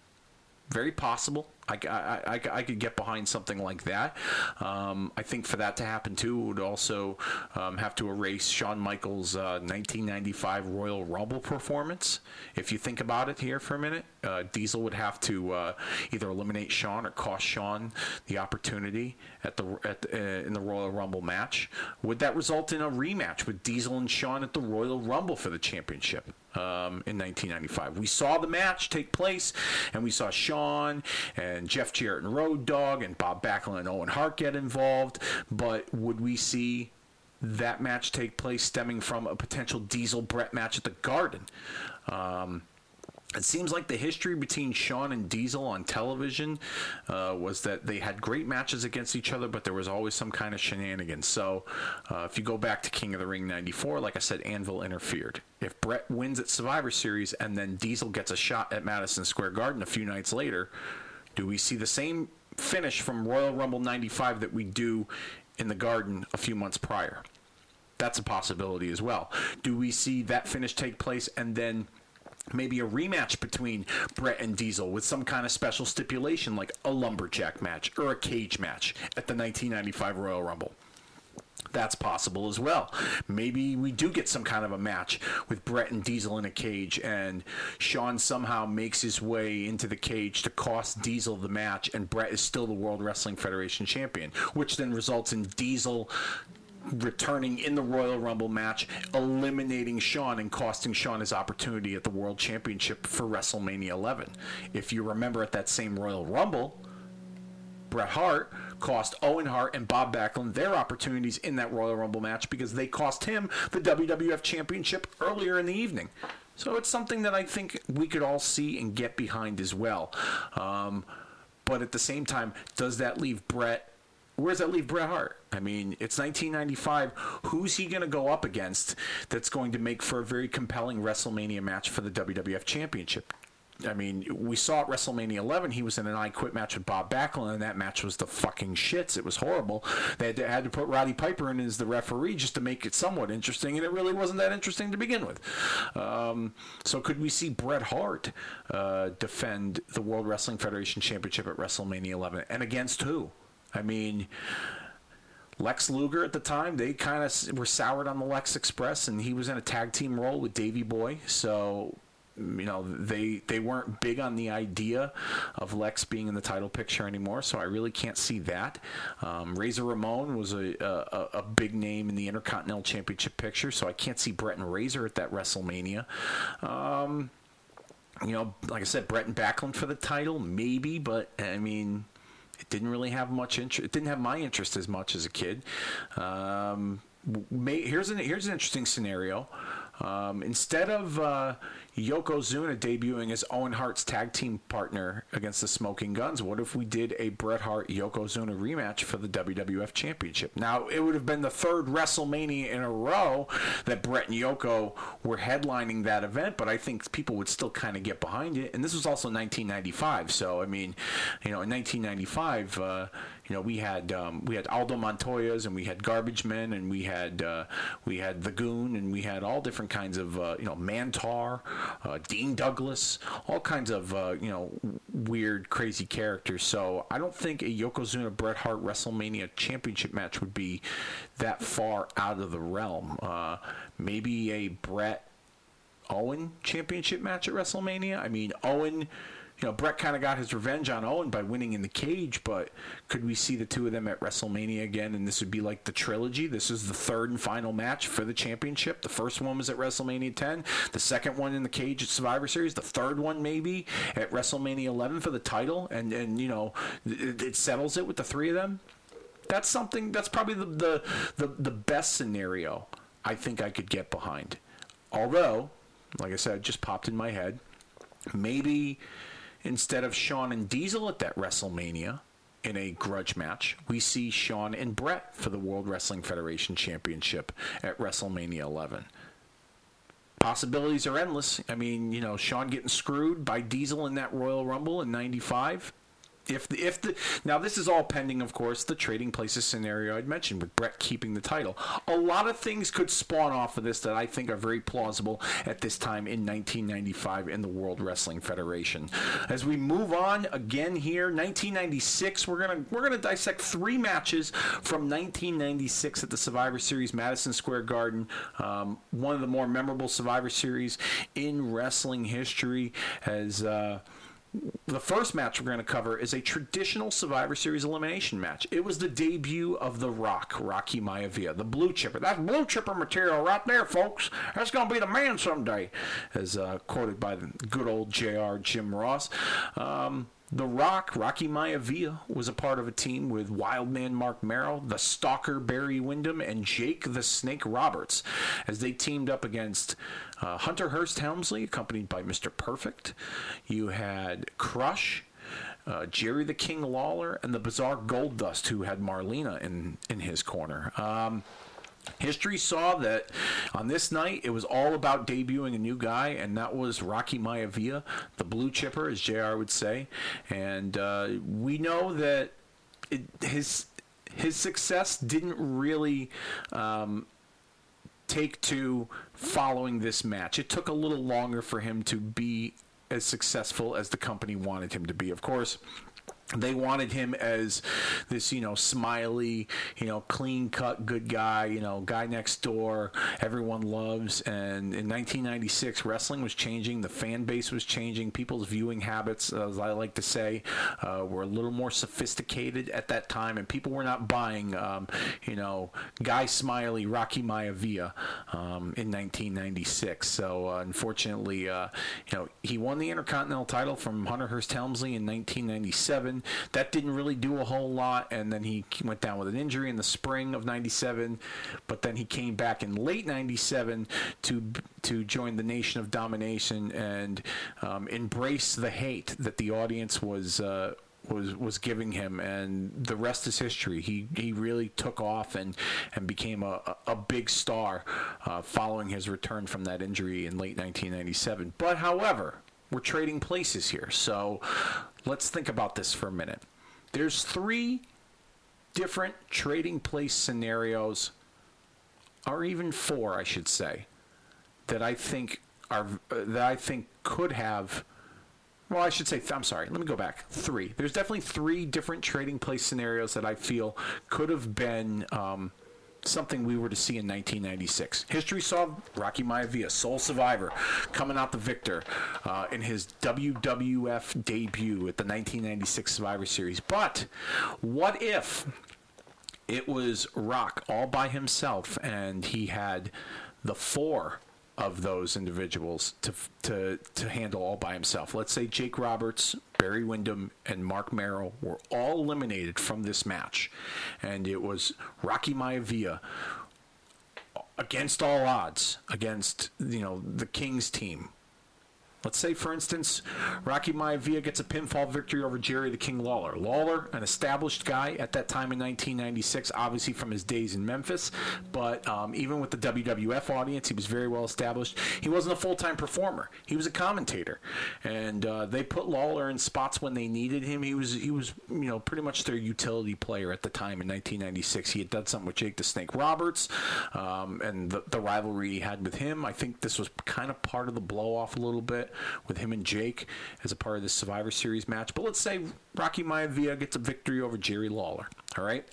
Very possible. I, I, I, I, could get behind something like that. Um, I think for that to happen too, would also um, have to erase Shawn Michaels' uh, 1995 Royal Rumble performance. If you think about it here for a minute, uh, Diesel would have to uh, either eliminate Shawn or cost Shawn the opportunity at the, at the uh, in the Royal Rumble match. Would that result in a rematch with Diesel and Shawn at the Royal Rumble for the championship? Um, in 1995. We saw the match take place, and we saw Shawn and Jeff Jarrett and Road Dog and Bob Backlund and Owen Hart get involved. But would we see that match take place stemming from a potential Diesel Bret match at the Garden? Um, it seems like the history between Shawn and Diesel on television uh, was that they had great matches against each other, but there was always some kind of shenanigans. So, uh, if you go back to King of the Ring '94, like I said, Anvil interfered. If Bret wins at Survivor Series and then Diesel gets a shot at Madison Square Garden a few nights later, do we see the same finish from Royal Rumble '95 that we do in the Garden a few months prior? That's a possibility as well. Do we see that finish take place and then maybe a rematch between Bret and Diesel with some kind of special stipulation like a lumberjack match or a cage match at the 1995 Royal Rumble. That's possible as well. Maybe we do get some kind of a match with Bret and Diesel in a cage, and Shawn somehow makes his way into the cage to cost Diesel the match, and Bret is still the World Wrestling Federation champion, which then results in Diesel returning in the Royal Rumble match, eliminating Shawn and costing Shawn his opportunity at the World Championship for WrestleMania 11. If you remember at that same Royal Rumble, Bret Hart cost Owen Hart and Bob Backlund their opportunities in that Royal Rumble match because they cost him the WWF Championship earlier in the evening. So it's something that I think we could all see and get behind as well. Um, but at the same time, does that leave Bret where does that leave Bret Hart? I mean, it's 1995. Who's he going to go up against that's going to make for a very compelling WrestleMania match for the WWF Championship? I mean, we saw at WrestleMania 11, he was in an I Quit match with Bob Backlund, and that match was the fucking shits. It was horrible. They had to, had to put Roddy Piper in as the referee just to make it somewhat interesting, and it really wasn't that interesting to begin with. Um, so, could we see Bret Hart uh, defend the World Wrestling Federation Championship at WrestleMania 11? And against who? I mean, Lex Luger at the time, they kind of were soured on the Lex Express, and he was in a tag team role with Davey Boy. So, you know, they they weren't big on the idea of Lex being in the title picture anymore. So I really can't see that. Um, Razor Ramon was a, a, a big name in the Intercontinental Championship picture, so I can't see Bret and Razor at that WrestleMania. Um, you know, like I said, Bret and Backlund for the title, maybe, but I mean, didn't really have much interest. It didn't have my interest as much as a kid. Um, may, here's an here's an interesting scenario. Um, instead of uh, Yokozuna debuting as Owen Hart's tag team partner against the Smoking Gunns, what if we did a Bret Hart Yokozuna rematch for the WWF Championship? Now, it would have been the third WrestleMania in a row that Bret and Yoko were headlining that event, but I think people would still kind of get behind it. And this was also 1995, so I mean, you know, in 1995, uh, you know, we had um, we had Aldo Montoya's and we had Garbage Men and we had uh, we had the Goon and we had all different kinds of uh, you know Mantaur, uh, Dean Douglas, all kinds of uh, you know weird, crazy characters. So I don't think a Yokozuna Bret Hart WrestleMania Championship match would be that far out of the realm. Uh, maybe a Bret Owen Championship match at WrestleMania. I mean Owen you know, Bret kind of got his revenge on Owen by winning in the cage, but could we see the two of them at WrestleMania again? And this would be like the trilogy. This is the third and final match for the championship. The first one was at WrestleMania 10, the second one in the cage at Survivor Series, the third one maybe at WrestleMania 11 for the title, and and you know, it, it settles it with the three of them. That's something. That's probably the the the, the best scenario I think I could get behind. Although, like I said, just popped in my head. Maybe Instead of Shawn and Diesel at that WrestleMania in a grudge match, we see Shawn and Bret for the World Wrestling Federation Championship at WrestleMania 11. Possibilities are endless. I mean, you know, Shawn getting screwed by Diesel in that Royal Rumble in 95 if the, if the now this is all pending, of course, the trading places scenario I'd mentioned with Bret keeping the title. A lot of things could spawn off of this that I think are very plausible at this time in 1995 in the World Wrestling Federation. As we move on again here, 1996, we're gonna we're gonna dissect three matches from 1996 at the Survivor Series, Madison Square Garden. Um, one of the more memorable Survivor Series in wrestling history, as. Uh, the first match we're going to cover is a traditional Survivor Series elimination match. It was the debut of The Rock, Rocky Maivia, the blue chipper. That's blue chipper material right there, folks. That's going to be the man someday, as uh, quoted by the good old JR Jim Ross. Um, The Rock, Rocky Maivia, was a part of a team with Wildman Marc Mero, the Stalker Barry Windham, and Jake the Snake Roberts as they teamed up against uh, Hunter Hearst Helmsley, accompanied by Mr. Perfect. You had Crush. Uh, Jerry the King Lawler and the Bizarre Goldust, who had Marlena in in his corner. Um, History saw that on this night it was all about debuting a new guy, and that was Rocky Maivia, the blue chipper, as JR would say. And uh, we know that it, his his success didn't really um, take to following this match. It took a little longer for him to be as successful as the company wanted him to be. Of course, they wanted him as this, you know, smiley, you know, clean cut good guy, you know, guy next door, everyone loves. And in 1996, wrestling was changing, the fan base was changing, people's viewing habits, as I like to say, uh, were a little more sophisticated at that time, and people were not buying, um, you know, guy smiley Rocky Maivia um, in 1996. So uh, unfortunately, uh, you know, he won the Intercontinental title from Hunter Hearst Helmsley in 1997. That didn't really do a whole lot, and then he went down with an injury in the spring of '97. But then he came back in late '97 to to join the Nation of Domination and um, embrace the hate that the audience was. Uh, was was giving him, and the rest is history. He he really took off and and became a a, big star uh, following his return from that injury in late 1997. But however, we're trading places here, so let's think about this for a minute. There's three different trading place scenarios, or even four, I should say, that I think are that I think could have. Well, I should say, I'm sorry. Let me go back. Three. There's definitely three different trading place scenarios that I feel could have been um, something we were to see in 1996. History saw Rocky Maivia, sole survivor, coming out the victor uh, in his WWF debut at the 1996 Survivor Series. But what if it was Rock all by himself and he had the four of those individuals to to to handle all by himself. Let's say Jake Roberts, Barry Windham, and Marc Mero were all eliminated from this match, and it was Rocky Maivia against all odds against you know the Kings team Let's say, for instance, Rocky Maivia gets a pinfall victory over Jerry the King Lawler. Lawler, an established guy at that time in 1996, obviously from his days in Memphis, but um, even with the WWF audience, he was very well established. He wasn't a full time performer; he was a commentator, and uh, they put Lawler in spots when they needed him. He was he was you know pretty much their utility player at the time in 1996. He had done something with Jake the Snake Roberts, um, and the, the rivalry he had with him. I think this was kind of part of the blow off a little bit with him and Jake as a part of this Survivor Series match. But let's say Rocky Maivia gets a victory over Jerry Lawler. All right.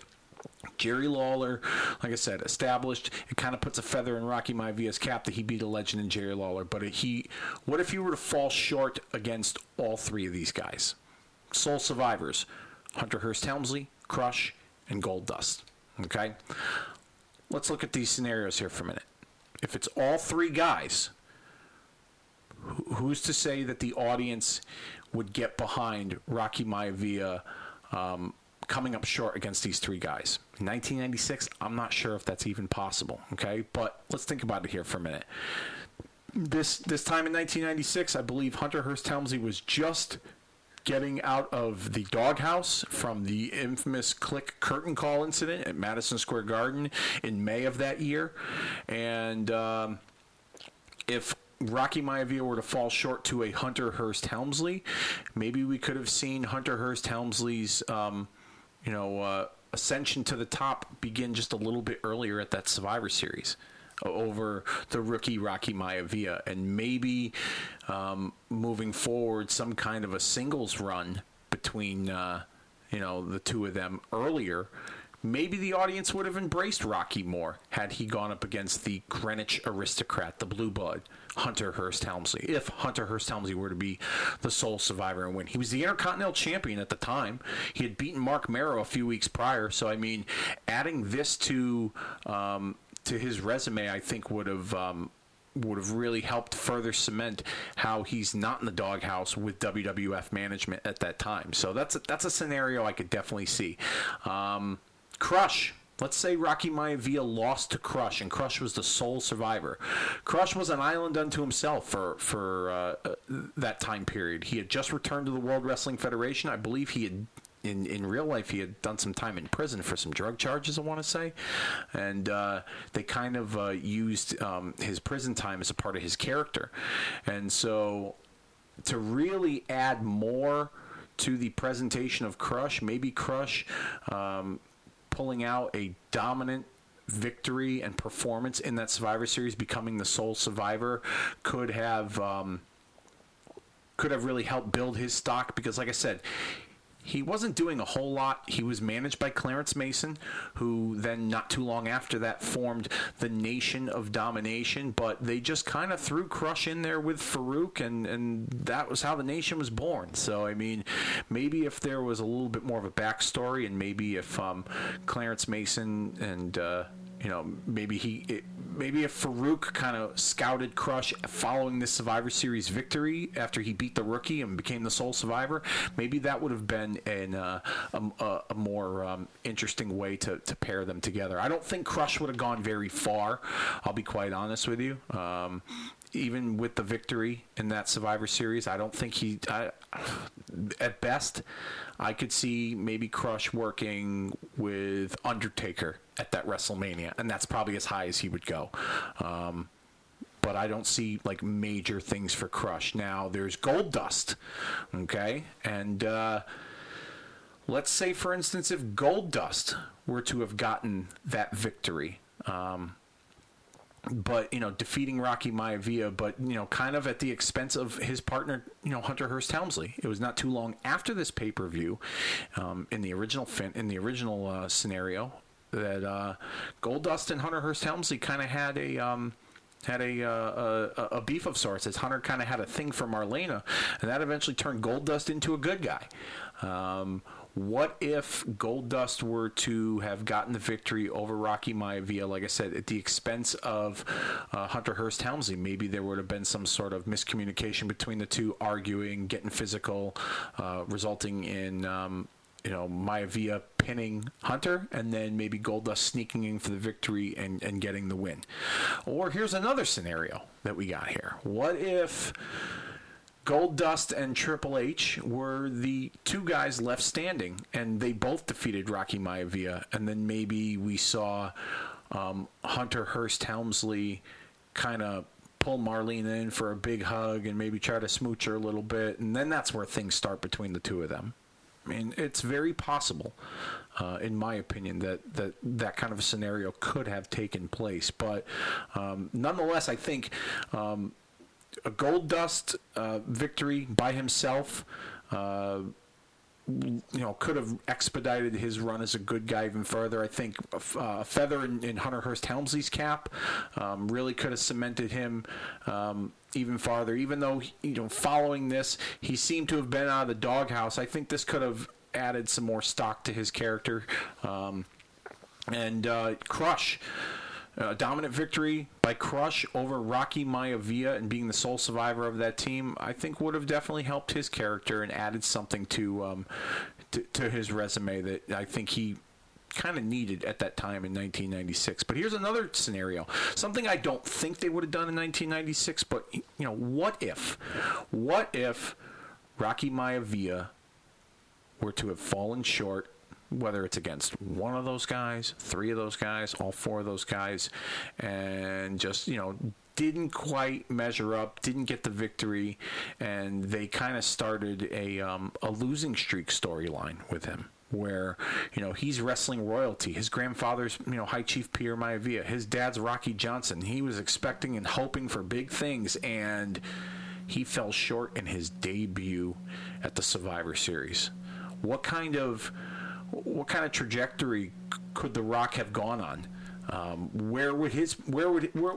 Jerry Lawler, like I said, established. It kind of puts a feather in Rocky Maivia's cap that he beat a legend in Jerry Lawler. But he, what if he were to fall short against all three of these guys? Sole survivors: Hunter Hearst Helmsley, Crush, and Goldust. Okay, let's look at these scenarios here for a minute. If it's all three guys, who's to say that the audience would get behind Rocky Maivia um, coming up short against these three guys? In 1996, I'm not sure if that's even possible. Okay, but let's think about it here for a minute. This this time in 1996, I believe Hunter Hearst Helmsley was just getting out of the doghouse from the infamous Kliq curtain call incident at Madison Square Garden in May of that year, and um, if Rocky Maivia were to fall short to a Hunter Hearst Helmsley, maybe we could have seen Hunter Hearst Helmsley's, um, you know, uh, ascension to the top begin just a little bit earlier at that Survivor Series over the rookie Rocky Maivia, and maybe um, moving forward, some kind of a singles run between uh, you know the two of them earlier maybe the audience would have embraced Rocky more had he gone up against the Greenwich aristocrat, the blue blood, Hunter Hearst Helmsley. If Hunter Hearst Helmsley were to be the sole survivor and win, he was the Intercontinental Champion at the time. He had beaten Marc Mero a few weeks prior. So I mean, adding this to um, to his resume, I think would have. Um, would have really helped further cement how he's not in the doghouse with WWF management at that time. So that's a, that's a scenario I could definitely see. Um, Crush. Let's say Rocky Maivia lost to Crush, and Crush was the sole survivor. Crush was an island unto himself for for uh, uh, that time period. He had just returned to the World Wrestling Federation. I believe he had in, in real life, he had done some time in prison for some drug charges, I want to say. And uh, they kind of uh, used um, his prison time as a part of his character. And so to really add more to the presentation of Crush, maybe Crush um, pulling out a dominant victory and performance in that Survivor Series, becoming the sole survivor, could have. Um, could have really helped build his stock because, like I said, he wasn't doing a whole lot. He was managed by Clarence Mason, who then, not too long after that, formed the Nation of Domination. But they just kind of threw Crush in there with Farouk, and, and that was how the Nation was born. So, I mean, maybe if there was a little bit more of a backstory, and maybe if um, Clarence Mason and uh, you know, maybe he, it, maybe if Farouk kind of scouted Crush following this Survivor Series victory after he beat the rookie and became the sole survivor, maybe that would have been an, uh, a, a, more um, interesting way to, to pair them together. I don't think Crush would have gone very far. I'll be quite honest with you. Um, even with the victory in that Survivor Series, I don't think he. I, at best, I could see maybe Crush working with Undertaker at that WrestleMania, and that's probably as high as he would go. Um, but I don't see like major things for Crush. Now there's Goldust, okay, and uh, let's say for instance if Goldust were to have gotten that victory. Um, but you know, defeating Rocky Maivia, but you know, kind of at the expense of his partner, you know, Hunter Hearst Helmsley. It was not too long after this pay per view, um, in the original fin- in the original uh, scenario, that uh, Goldust and Hunter Hearst Helmsley kind of had a. Um, had a, uh, a, a beef of sorts as Hunter kind of had a thing for Marlena, and that eventually turned Goldust into a good guy. Um, what if Goldust were to have gotten the victory over Rocky Maivia, like I said, at the expense of uh, Hunter Hearst Helmsley? Maybe there would have been some sort of miscommunication between the two, arguing, getting physical, uh, resulting in. Um, you know, Maivia pinning Hunter, and then maybe Goldust sneaking in for the victory and, and getting the win. Or here's another scenario that we got here. What if Goldust and Triple H were the two guys left standing, and they both defeated Rocky Maivia. And then maybe we saw um, Hunter Hearst Helmsley kind of pull Marlene in for a big hug and maybe try to smooch her a little bit, and then that's where things start between the two of them. Mean, it's very possible, uh, in my opinion, that, that that kind of a scenario could have taken place. But um, nonetheless, I think um, a Goldust uh, victory by himself. Uh, you know, could have expedited his run as a good guy even further. I think uh, a feather in, in, Hunter Hearst Helmsley's cap um, really could have cemented him um, even farther. Even though you know, following this, he seemed to have been out of the doghouse. I think this could have added some more stock to his character. Um, and uh, Crush a dominant victory by Crush over Rocky Maivia and being the sole survivor of that team, I think would have definitely helped his character and added something to um, to, to his resume that I think he kind of needed at that time in 1996. But here's another scenario, something I don't think they would have done in 1996. But you know, what if, what if Rocky Maivia were to have fallen short whether it's against one of those guys, three of those guys, all four of those guys, and just, you know, didn't quite measure up, didn't get the victory, and they kind of started a, um, a losing streak storyline with him where you know he's wrestling royalty. His grandfather's you know High Chief Pierre Maivia. His dad's Rocky Johnson. He was expecting and hoping for big things, and he fell short in his debut at the Survivor Series. What kind of what kind of trajectory could The Rock have gone on? Um, where would his where would where,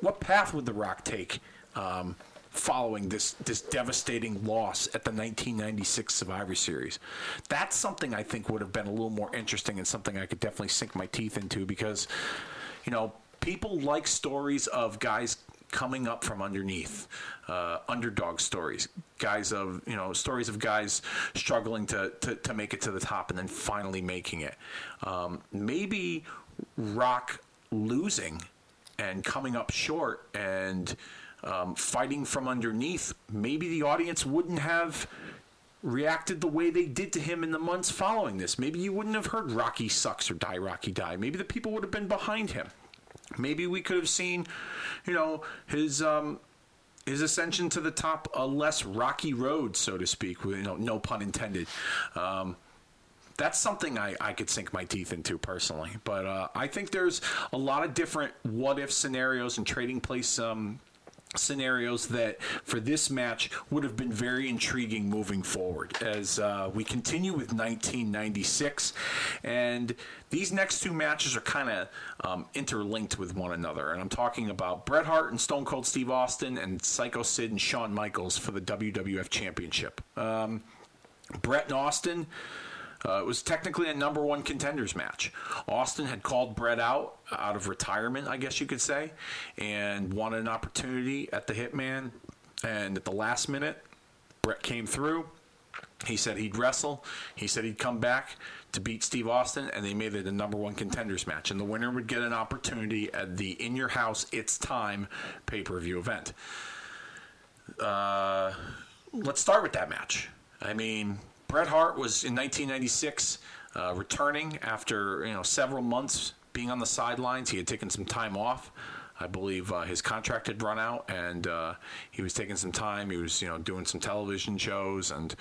what path would The Rock take um, following this this devastating loss at the 1996 Survivor Series? That's something I think would have been a little more interesting and something I could definitely sink my teeth into because you know people like stories of guys coming up from underneath, uh, underdog stories, guys of you know stories of guys struggling to, to to make it to the top and then finally making it. Um, maybe Rock losing and coming up short and um, fighting from underneath, maybe the audience wouldn't have reacted the way they did to him in the months following this. Maybe you wouldn't have heard Rocky sucks or die Rocky die. Maybe the people would have been behind him. Maybe we could have seen, you know, his um, his ascension to the top a less rocky road, so to speak. You know, no pun intended. Um, that's something I, I could sink my teeth into personally. But uh, I think there's a lot of different what if scenarios and trading place um, scenarios that for this match would have been very intriguing moving forward as uh, we continue with 1996 and these next two matches are kind of um, interlinked with one another. And i'm talking about bret hart and stone cold steve austin and psycho sid and shawn michaels for the wwf championship. Um, bret and austin uh, it was technically a number one contenders match. Austin had called Bret out out of retirement, I guess you could say, and wanted an opportunity at the Hitman. And at the last minute, Bret came through. He said he'd wrestle. He said he'd come back to beat Steve Austin, and they made it a number one contenders match. And the winner would get an opportunity at the In Your House It's Time pay per view event. Uh, let's start with that match. I mean, Bret Hart was in 1996 uh, returning after you know several months being on the sidelines. He had taken some time off. I believe uh, his contract had run out, and uh, he was taking some time. He was, you know, doing some television shows, and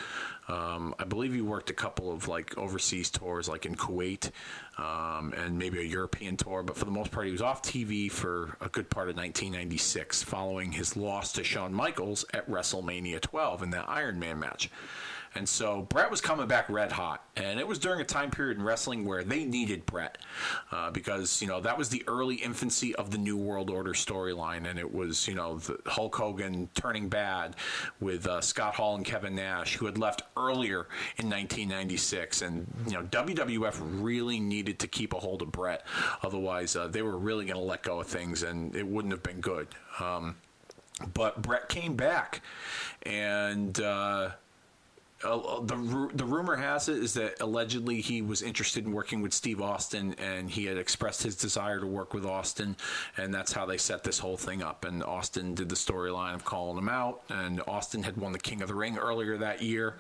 um, I believe he worked a couple of like overseas tours, like in Kuwait, um, and maybe a European tour. But for the most part, he was off TV for a good part of 1996, following his loss to Shawn Michaels at WrestleMania 12 in that Iron Man match. And so Bret was coming back red hot. And it was during a time period in wrestling where they needed Bret uh, because, you know, that was the early infancy of the New World Order storyline. And it was, you know, Hulk Hogan turning bad with uh, Scott Hall and Kevin Nash, who had left earlier in 1996. And, you know, WWF really needed to keep a hold of Bret. Otherwise, uh, they were really going to let go of things and it wouldn't have been good. Um, but Bret came back and uh, uh, the the rumor has it is that allegedly he was interested in working with Steve Austin, and he had expressed his desire to work with Austin, and that's how they set this whole thing up. And Austin did the storyline of calling him out, and Austin had won the King of the Ring earlier that year.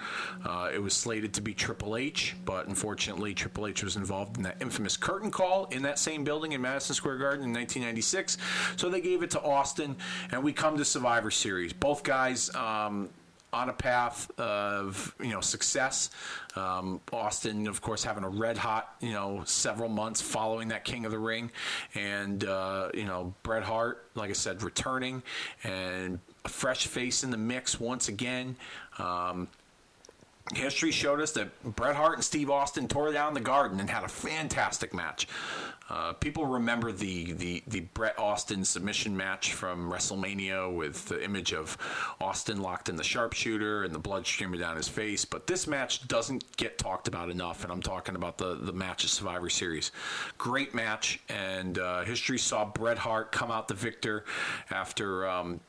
Uh, it was slated to be Triple H, but unfortunately Triple H was involved in that infamous curtain call in that same building in Madison Square Garden in 1996, so they gave it to Austin, and we come to Survivor Series. Both guys. Um, on a path of you know success. Um, Austin, of course, having a red hot you know several months following that King of the Ring, and uh, you know Bret Hart, like I said, returning and a fresh face in the mix once again. Um, history showed us that Bret Hart and Steve Austin tore down the garden and had a fantastic match. Uh, people remember the, the, the Bret Austin submission match from WrestleMania with the image of Austin locked in the sharpshooter and the blood streaming down his face. But this match doesn't get talked about enough, and I'm talking about the, the match of Survivor Series. Great match, and uh, history saw Bret Hart come out the victor after. Um,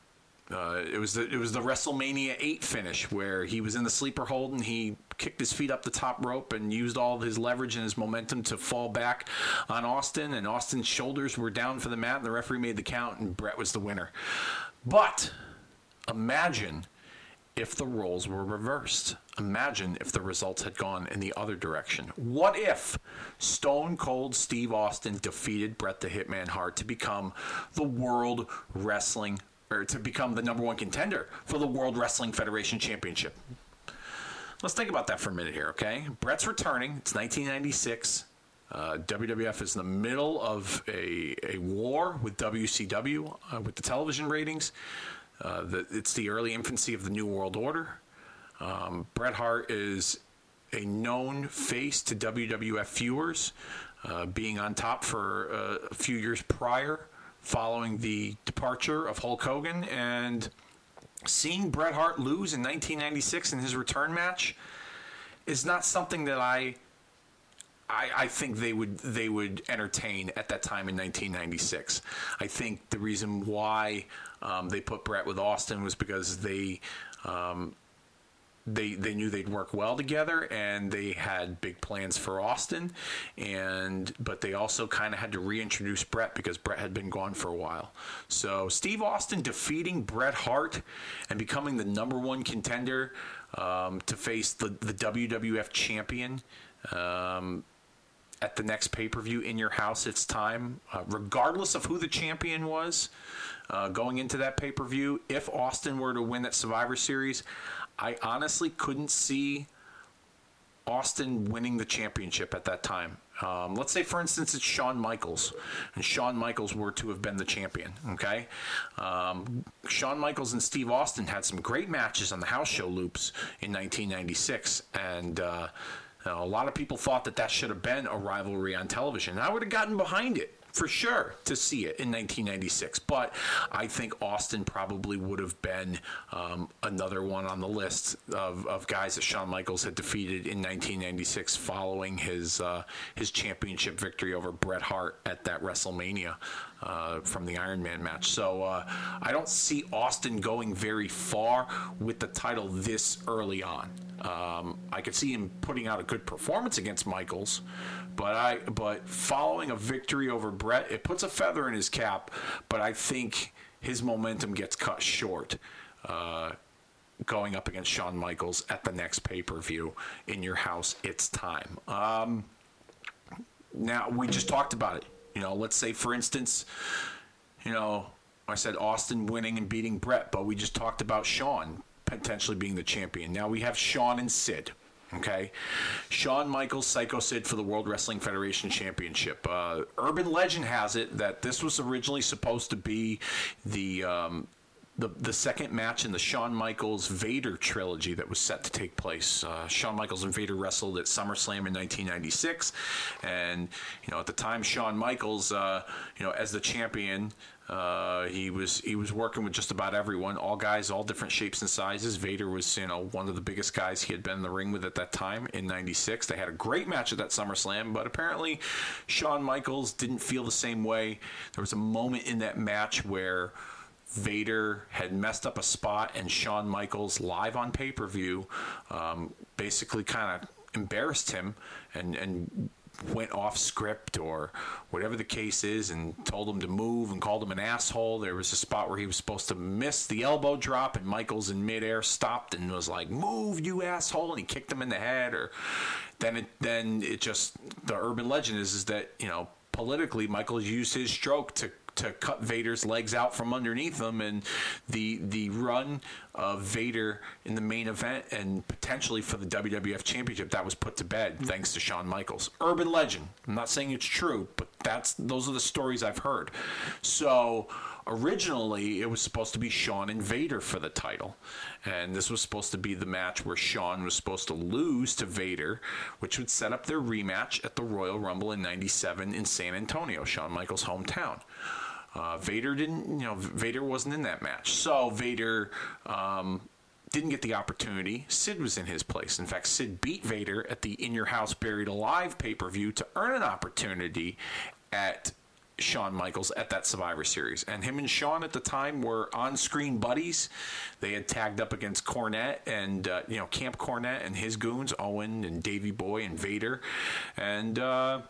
uh, it was the it was the WrestleMania eight finish where he was in the sleeper hold and he kicked his feet up the top rope and used all of his leverage and his momentum to fall back on Austin and Austin's shoulders were down for the mat and the referee made the count and Bret was the winner. But imagine if the roles were reversed. Imagine if the results had gone in the other direction. What if Stone Cold Steve Austin defeated Bret the Hitman Hart to become the World Wrestling or to become the number one contender for the World Wrestling Federation Championship. Let's think about that for a minute here, okay? Bret's returning. It's 1996. Uh, WWF is in the middle of a, a war with WCW uh, with the television ratings. Uh, the, it's the early infancy of the New World Order. Um, Bret Hart is a known face to WWF viewers, uh, being on top for uh, a few years prior following the departure of Hulk Hogan and seeing Bret Hart lose in 1996 in his return match is not something that I I, I think they would they would entertain at that time in 1996. I think the reason why um, they put Bret with Austin was because they um, they they knew they'd work well together and they had big plans for Austin and but they also kind of had to reintroduce Bret because Bret had been gone for a while. So Steve Austin defeating Bret Hart and becoming the number one contender um, to face the the WWF champion. Um, at the next pay per view in your house, it's time, uh, regardless of who the champion was uh, going into that pay per view. If Austin were to win that Survivor Series, I honestly couldn't see Austin winning the championship at that time. Um, let's say, for instance, it's Shawn Michaels, and Shawn Michaels were to have been the champion. Okay, um, Shawn Michaels and Steve Austin had some great matches on the house show loops in 1996, and. Uh, a lot of people thought that that should have been a rivalry on television. I would have gotten behind it for sure to see it in 1996. But I think Austin probably would have been um, another one on the list of, of guys that Shawn Michaels had defeated in 1996 following his uh, his championship victory over Bret Hart at that WrestleMania uh, from the Iron Man match. So uh, I don't see Austin going very far with the title this early on. Um, I could see him putting out a good performance against Michaels, but I but following a victory over Bret, it puts a feather in his cap. But I think his momentum gets cut short. Uh, going up against Shawn Michaels at the next pay per view in your house, it's time. Um, now we just talked about it. You know, let's say for instance, you know, I said Austin winning and beating Bret, but we just talked about Shawn potentially being the champion. Now we have Shawn and Sid. Okay, Shawn Michaels, Psycho Sid for the World Wrestling Federation Championship. Uh, urban legend has it that this was originally supposed to be the um, the the second match in the Shawn Michaels Vader trilogy that was set to take place. Uh, Shawn Michaels and Vader wrestled at SummerSlam in 1996, and you know at the time Shawn Michaels, uh, you know as the champion. Uh, he was he was working with just about everyone, all guys, all different shapes and sizes. Vader was you know one of the biggest guys he had been in the ring with at that time in '96. They had a great match at that SummerSlam, but apparently Shawn Michaels didn't feel the same way. There was a moment in that match where Vader had messed up a spot, and Shawn Michaels live on pay per view um, basically kind of embarrassed him and and went off script or whatever the case is and told him to move and called him an asshole. There was a spot where he was supposed to miss the elbow drop and Michaels in midair stopped and was like, "Move, you asshole!" and he kicked him in the head. Or then it then it just the urban legend is is that you know politically Michaels used his stroke to to cut Vader's legs out from underneath him, and the the run of Vader in the main event and potentially for the WWF Championship that was put to bed thanks to Shawn Michaels. Urban legend. I'm not saying it's true, but that's those are the stories I've heard. So originally it was supposed to be Shawn and Vader for the title. And this was supposed to be the match where Shawn was supposed to lose to Vader, which would set up their rematch at the Royal Rumble in 97 in San Antonio, Shawn Michaels' hometown. Uh, Vader didn't, you know, Vader wasn't in that match. So Vader um, didn't get the opportunity. Sid was in his place. In fact, Sid beat Vader at the In Your House Buried Alive pay per view to earn an opportunity at Shawn Michaels at that Survivor Series. And him and Shawn at the time were on screen buddies. They had tagged up against Cornette and, uh, you know, Camp Cornette and his goons, Owen and Davey Boy and Vader. And, uh,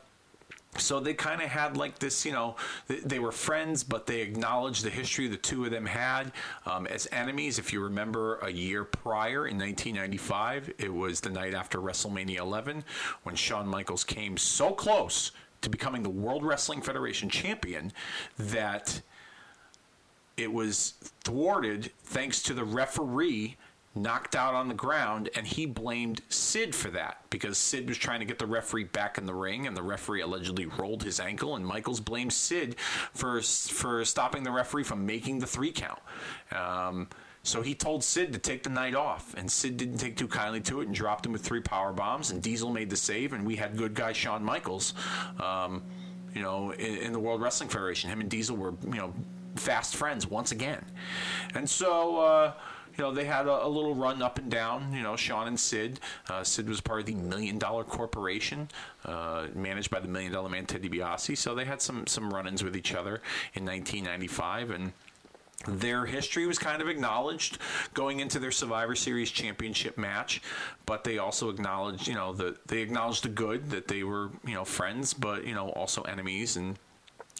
so they kind of had like this, you know, they were friends, but they acknowledged the history the two of them had um, as enemies. If you remember a year prior in 1995, it was the night after WrestleMania 11 when Shawn Michaels came so close to becoming the World Wrestling Federation champion that it was thwarted thanks to the referee knocked out on the ground, and he blamed Sid for that because Sid was trying to get the referee back in the ring, and the referee allegedly rolled his ankle, and Michaels blamed Sid for for stopping the referee from making the three count. Um, so he told Sid to take the night off, and Sid didn't take too kindly to it and dropped him with three power bombs. And Diesel made the save, and we had good guy Shawn Michaels, um, you know, in, in the World Wrestling Federation. Him and Diesel were, you know, fast friends once again, and so. Uh, you know, they had a, a, little run up and down. You know, Shawn and Sid. Uh, Sid was part of the Million Dollar Corporation, uh, managed by the Million Dollar Man Ted DiBiase. So they had some some run-ins with each other in 1995, and their history was kind of acknowledged going into their Survivor Series championship match, but they also acknowledged, you know, the they acknowledged the good that they were, you know, friends, but you know, also enemies, and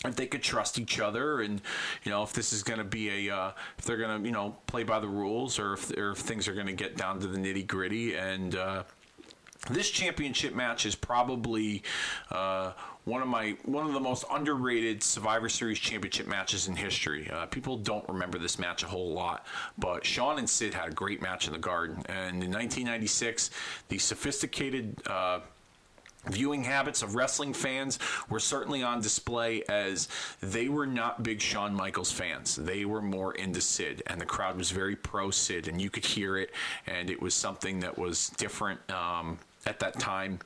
if they could trust each other, and you know, if this is going to be a, uh, if they're going to, you know, play by the rules, or if, or if things are going to get down to the nitty gritty, and uh, this championship match is probably. Uh, one of my one of the most underrated Survivor Series championship matches in history. Uh, people don't remember this match a whole lot, but Shawn and Sid had a great match in the Garden, and in 1996, the sophisticated. Uh, Viewing habits of wrestling fans were certainly on display as they were not big Shawn Michaels fans. They were more into Sid, and the crowd was very pro Sid, and you could hear it, and it was something that was different um, at that time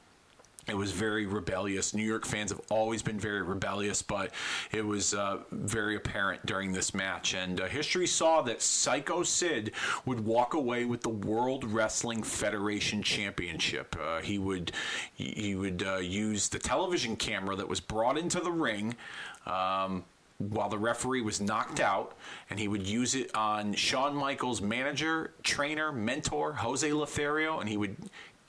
it was very rebellious. New York fans have always been very rebellious, but it was uh, very apparent during this match. And uh, history saw that Psycho Sid would walk away with the World Wrestling Federation Championship. Uh, he would he would uh, use the television camera that was brought into the ring. Um, while the referee was knocked out, and he would use it on Shawn Michaels' manager, trainer, mentor, Jose Lothario, and he would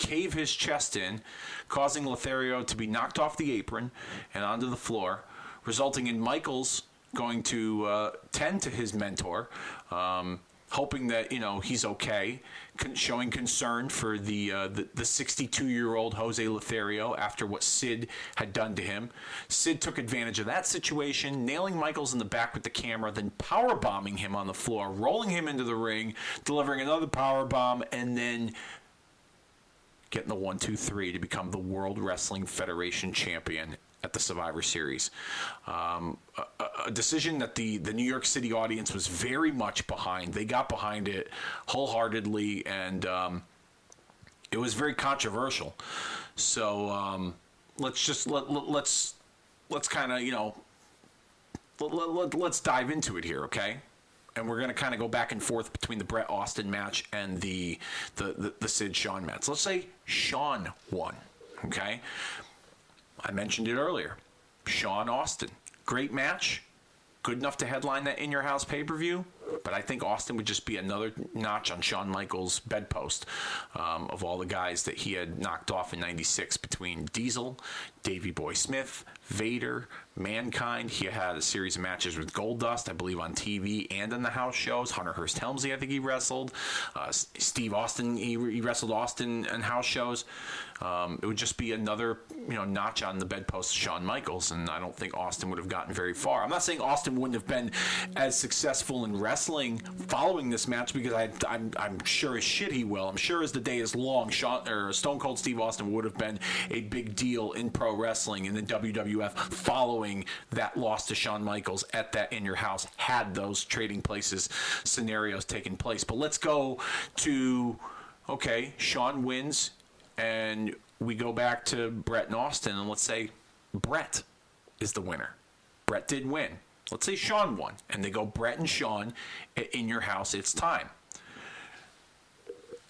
cave his chest in, causing Lothario to be knocked off the apron and onto the floor, resulting in Michaels going to uh, tend to his mentor, um, hoping that you know he's okay, con- showing concern for the uh, the 62 year old Jose Lothario after what Sid had done to him. Sid took advantage of that situation, nailing Michaels in the back with the camera, then power bombing him on the floor, rolling him into the ring, delivering another power bomb, and then getting the one, two, three to become the World Wrestling Federation champion at the Survivor Series. Um, a, a, decision that the, the New York City audience was very much behind. They got behind it wholeheartedly, and um, it was very controversial. So um, let's just let, let, let's let's kind of you know let, let, let's dive into it here, okay? And we're going to kind of go back and forth between the Bret Austin match and the the the, the Sid Shawn match. Let's say Shawn won. Okay, I mentioned it earlier. Shawn Austin, great match, good enough to headline that in your house pay per view. But I think Austin would just be another notch on Shawn Michaels' bedpost um, of all the guys that he had knocked off in '96 between Diesel, Davey Boy Smith, Vader, Mankind. He had a series of matches with Goldust, I believe, on TV and in the house shows. Hunter Hearst Helmsley, I think he wrestled. Uh, Steve Austin, he, he, wrestled Austin in house shows. Um, it would just be another, you know, notch on the bedpost of Shawn Michaels, and I don't think Austin would have gotten very far. I'm not saying Austin wouldn't have been as successful in wrestling following this match because I, I'm, I'm sure as shit he will. I'm sure as the day is long, Shawn, or Stone Cold Steve Austin would have been a big deal in pro wrestling and the WWF following that loss to Shawn Michaels at that in your house had those trading places scenarios taken place. But let's go to okay, Shawn wins and we go back to Bret and Austin and let's say Bret is the winner. Bret did win. Let's say Shawn won and they go Bret and Shawn in your house it's time.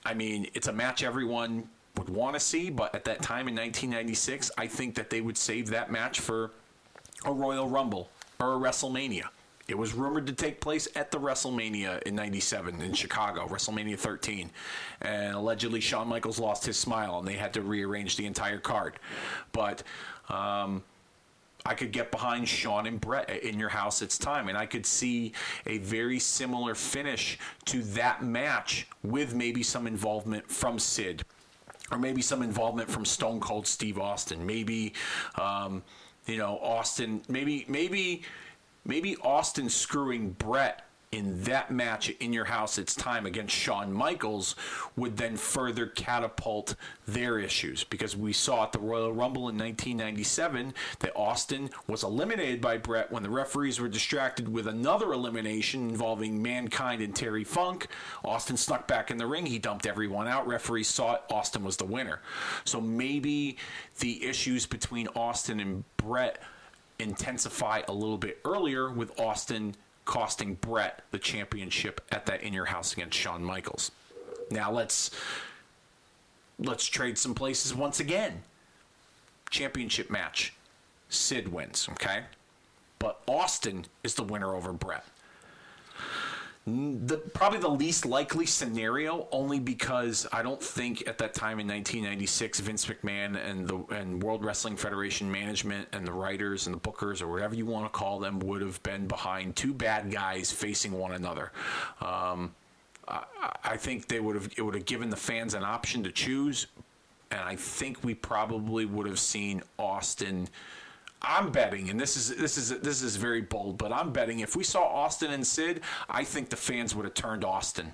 I mean, it's a match everyone would want to see, but at that time in 1996, I think that they would save that match for a Royal Rumble or a WrestleMania. It was rumored to take place at the WrestleMania in 97 in Chicago, WrestleMania 13. And allegedly, Shawn Michaels lost his smile and they had to rearrange the entire card. But um, I could get behind Shawn and Bret in your house. It's time, and I could see a very similar finish to that match with maybe some involvement from Sid, or maybe some involvement from Stone Cold Steve Austin. Maybe um, you know, Austin, maybe, maybe, maybe Austin screwing Bret in that match in your house it's time against Shawn Michaels would then further catapult their issues because we saw at the Royal Rumble in 1997 that Austin was eliminated by Bret when the referees were distracted with another elimination involving Mankind and Terry Funk. Austin snuck back in the ring, he dumped everyone out. Referees saw it, Austin was the winner. So maybe the issues between Austin and Bret intensify a little bit earlier with Austin costing Bret the championship at that in your house against Shawn Michaels. Now let's let's trade some places once again. Championship match. Sid wins, okay? But Austin is the winner over Bret. The, probably the least likely scenario, only because I don't think at that time in 1996, Vince McMahon and the and World Wrestling Federation management and the writers and the bookers or whatever you want to call them would have been behind two bad guys facing one another. Um, I, I think they would have it would have given the fans an option to choose, and I think we probably would have seen Austin. I'm betting, and this is this is this is very bold, but I'm betting if we saw Austin and Sid, I think the fans would have turned Austin.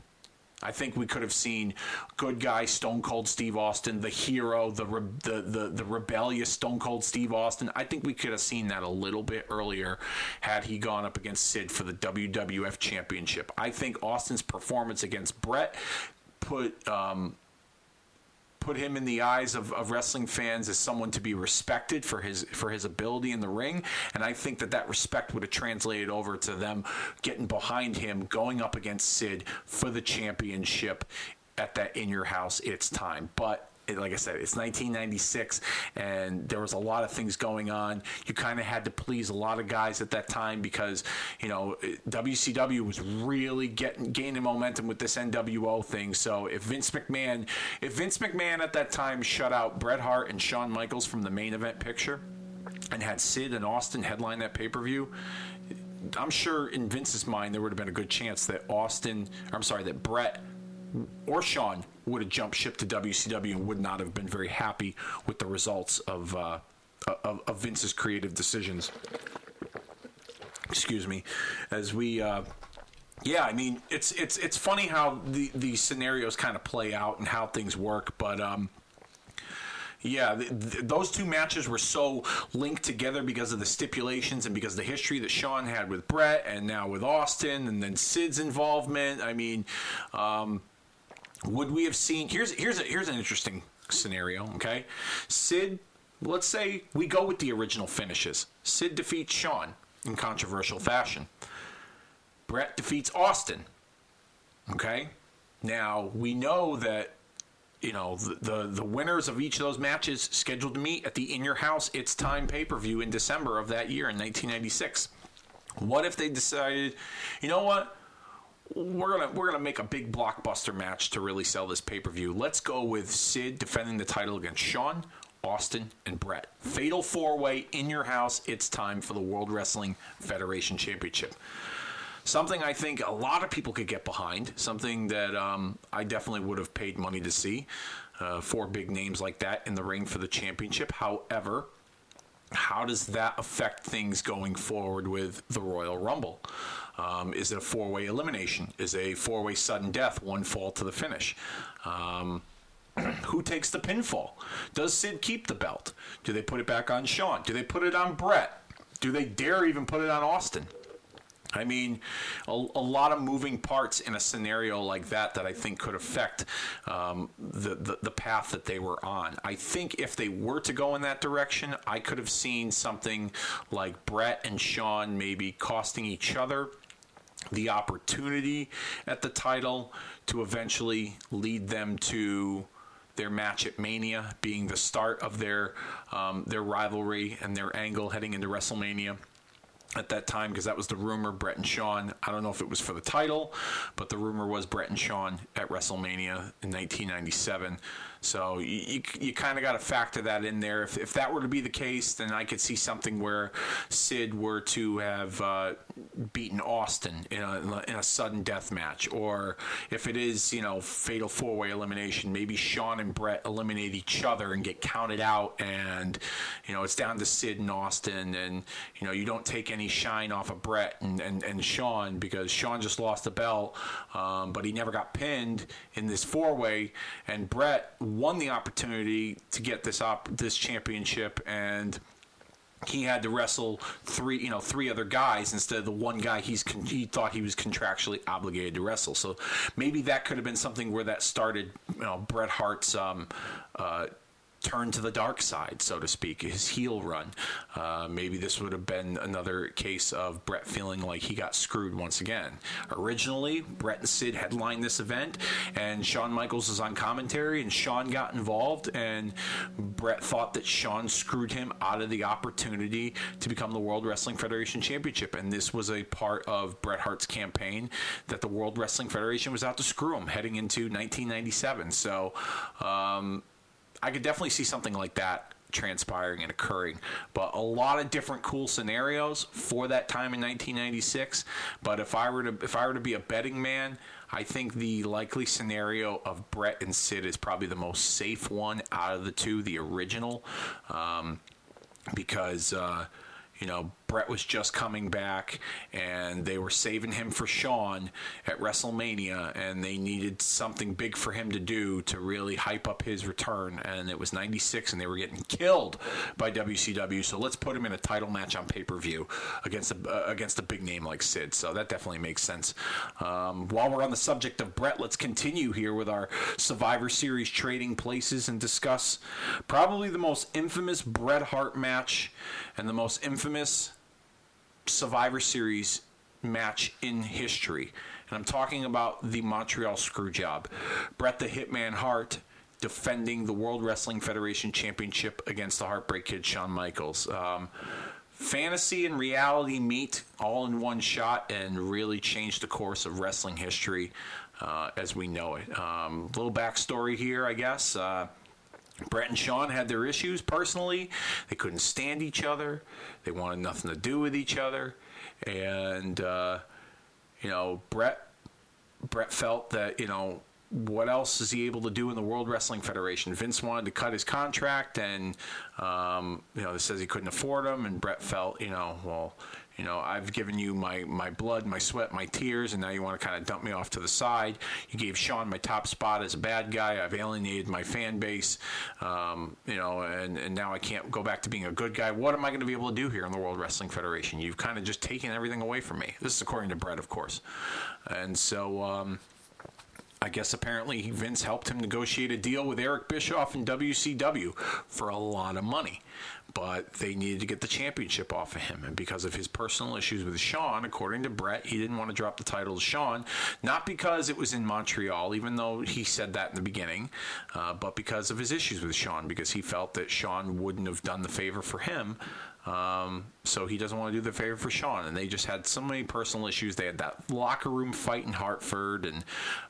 I think we could have seen good guy Stone Cold Steve Austin, the hero, the re- the, the the rebellious Stone Cold Steve Austin. I think we could have seen that a little bit earlier had he gone up against Sid for the WWF Championship. I think Austin's performance against Bret put um, put him in the eyes of, of wrestling fans as someone to be respected for his for his ability in the ring, and I think that that respect would have translated over to them getting behind him, going up against Sid for the championship at that in your house. It's time, but like I said, it's 1996, and there was a lot of things going on. You kind of had to please a lot of guys at that time because you know WCW was really getting gaining momentum with this NWO thing. So if Vince McMahon, if Vince McMahon at that time shut out Bret Hart and Shawn Michaels from the main event picture, and had Sid and Austin headline that pay per view. I'm sure in Vince's mind there would have been a good chance that Austin, I'm sorry, that Bret or Shawn would have jumped ship to WCW and would not have been very happy with the results of uh, of, of, Vince's creative decisions. Excuse me, as we. Uh, yeah, I mean it's it's it's funny how the the scenarios kind of play out and how things work, but um, yeah, th- th- those two matches were so linked together because of the stipulations and because of the history that Shawn had with Bret and now with Austin and then Sid's involvement. I mean, um, would we have seen? Here's here's a, here's an interesting scenario. Okay, Sid. Let's say we go with the original finishes. Sid defeats Shawn in controversial fashion. Bret defeats Austin. Okay, now we know that you know the, the, the winners of each of those matches scheduled to meet at the In Your House It's Time pay per view in December of that year in 1996. What if they decided, you know what? We're gonna we're gonna make a big blockbuster match to really sell this pay per view. Let's go with Sid defending the title against Shawn, Austin, and Bret. Fatal four way in your house. It's time for the World Wrestling Federation Championship. Something I think a lot of people could get behind. Something that um, I definitely would have paid money to see. Uh, four big names like that in the ring for the championship. However, how does that affect things going forward with the Royal Rumble? Um, is it a four way elimination? Is a four way sudden death, one fall to the finish? Um, who takes the pinfall? Does Sid keep the belt? Do they put it back on Shawn? Do they put it on Bret? Do they dare even put it on Austin? I mean, a, a, lot of moving parts in a scenario like that that I think could affect um, the, the, the path that they were on. I think if they were to go in that direction, I could have seen something like Bret and Shawn maybe costing each other the opportunity at the title to eventually lead them to their match at Mania being the start of their um, their rivalry and their angle heading into WrestleMania at that time because that was the rumor Bret and Shawn. I don't know if it was for the title, but the rumor was Bret and Shawn at WrestleMania in 1997. So you, you, you kind of got to factor that in there. If, if that were to be the case, then I could see something where Sid were to have uh, beaten Austin in a, in a sudden death match. Or if it is, you know, fatal four way elimination, maybe Shawn and Bret eliminate each other and get counted out. And, you know, it's down to Sid and Austin. And, you know, you don't take any shine off of Bret and, and, and Shawn because Shawn just lost the belt, um, but he never got pinned in this four way. And Bret won the opportunity to get this op- this championship and he had to wrestle three, you know, three other guys instead of the one guy he's con- he thought he was contractually obligated to wrestle. So maybe that could have been something where that started, you know, Bret Hart's um, uh, turn to the dark side, so to speak, his heel run. Uh, maybe this would have been another case of Bret feeling like he got screwed once again. Originally, Bret and Sid headlined this event, and Shawn Michaels was on commentary, and Shawn got involved, and Bret thought that Shawn screwed him out of the opportunity to become the World Wrestling Federation Championship, and this was a part of Bret Hart's campaign that the World Wrestling Federation was out to screw him heading into 1997. So. Um, I could definitely see something like that transpiring and occurring. But a lot of different cool scenarios for that time in 1996. But if I were to if I were to be a betting man, I think the likely scenario of Bret and Sid is probably the most safe one out of the two, the original, um, because. Uh, you know, Bret was just coming back and they were saving him for Shawn at WrestleMania and they needed something big for him to do to really hype up his return. And it was 96 and they were getting killed by WCW. So let's put him in a title match on pay per view against a, uh, against a big name like Sid. So that definitely makes sense. Um, while we're on the subject of Bret, let's continue here with our Survivor Series trading places and discuss probably the most infamous Bret Hart match and the most infamous Survivor Series match in history. And I'm talking about the Montreal Screwjob. Bret the Hitman Hart defending the World Wrestling Federation Championship against the Heartbreak Kid Shawn Michaels. Um, fantasy and reality meet all in one shot and really change the course of wrestling history uh, as we know it. Um, little backstory here, I guess. Uh, Bret and Shawn had their issues personally. They couldn't stand each other. They wanted nothing to do with each other. And, uh, you know, Brett Bret felt that, you know, what else is he able to do in the World Wrestling Federation? Vince wanted to cut his contract, and um, you know, it says he couldn't afford him. And Bret felt, you know, well, you know, I've given you my, my blood, my sweat, my tears, and now you want to kind of dump me off to the side. You gave Shawn my top spot as a bad guy. I've alienated my fan base, um, you know, and, and now I can't go back to being a good guy. What am I going to be able to do here in the World Wrestling Federation? You've kind of just taken everything away from me. This is according to Bret, of course. And so, um, I guess apparently Vince helped him negotiate a deal with Eric Bischoff and WCW for a lot of money but they needed to get the championship off of him. And because of his personal issues with Shawn, according to Bret, he didn't want to drop the title to Shawn, not because it was in Montreal, even though he said that in the beginning, uh, but because of his issues with Shawn, because he felt that Shawn wouldn't have done the favor for him um, so he doesn't want to do the favor for Shawn, and they just had so many personal issues. They had that locker room fight in Hartford, and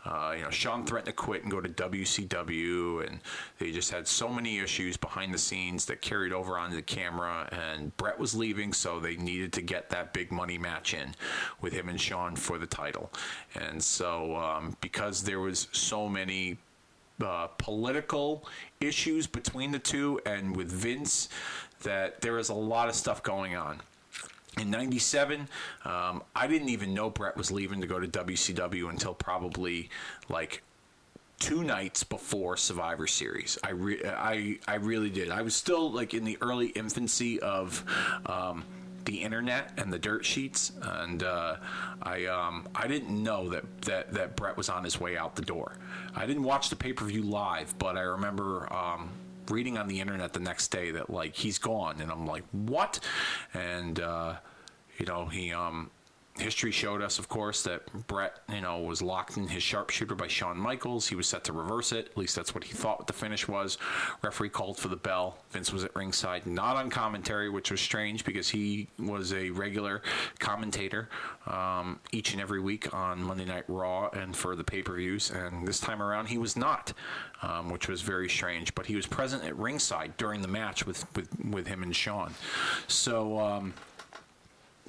uh, you know Shawn threatened to quit and go to WCW, and they just had so many issues behind the scenes that carried over onto the camera. And Bret was leaving, so they needed to get that big money match in with him and Shawn for the title. And so um, because there was so many uh, political issues between the two, and with Vince that there is a lot of stuff going on. In 97, um, I didn't even know Bret was leaving to go to WCW until probably like two nights before Survivor Series. I, re- I, I really did. I was still like in the early infancy of. Um, the internet and the dirt sheets, and uh, I um, I didn't know that, that that Bret was on his way out the door. I didn't watch the pay per view live, but I remember um, reading on the internet the next day that like he's gone, and I'm like, what? And uh, you know, he um, history showed us, of course, that Bret, you know, was locked in his sharpshooter by Shawn Michaels. He was set to reverse it. At least that's what he thought the finish was. Referee called for the bell. Vince was at ringside, not on commentary, which was strange because he was a regular commentator um, each and every week on Monday Night Raw and for the pay per views. And this time around, he was not, um, which was very strange. But he was present at ringside during the match with, with, with him and Shawn. So, um,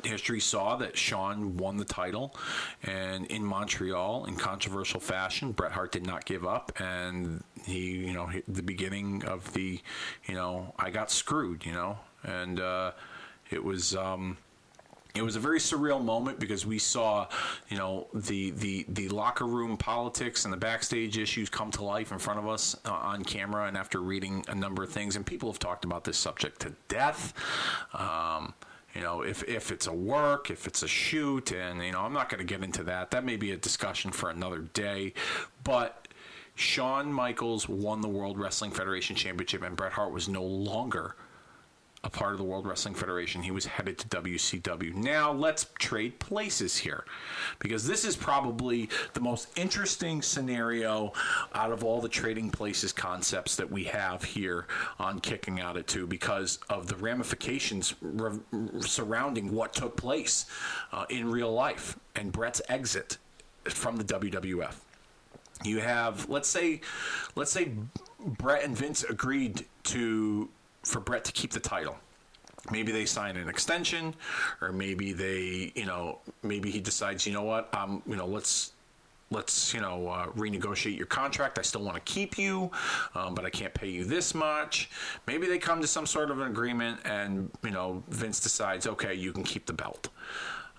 history saw that Shawn won the title, and in Montreal, in controversial fashion, Bret Hart did not give up, and he, you know, the beginning of the, you know, I got screwed, you know, and uh, it was. Um, it was a very surreal moment because we saw, you know, the, the, the locker room politics and the backstage issues come to life in front of us uh, on camera. And after reading a number of things, and people have talked about this subject to death. Um, you know, if, if it's a work, if it's a shoot, and, you know, I'm not going to get into that. That may be a discussion for another day. But, Shawn Michaels won the World Wrestling Federation Championship, and Bret Hart was no longer a part of the World Wrestling Federation. He was headed to WCW. Now let's trade places here because this is probably the most interesting scenario out of all the trading places concepts that we have here on Kicking Out at Two because of the ramifications re- surrounding what took place uh, in real life and Bret's exit from the WWF. You have let's say let's say Bret and Vince agreed to for Bret to keep the title. Maybe they sign an extension, or maybe they, you know, maybe he decides, you know what, um, you know, let's let's you know uh, renegotiate your contract. I still want to keep you, um, but I can't pay you this much. Maybe they come to some sort of an agreement, and you know Vince decides, okay, you can keep the belt.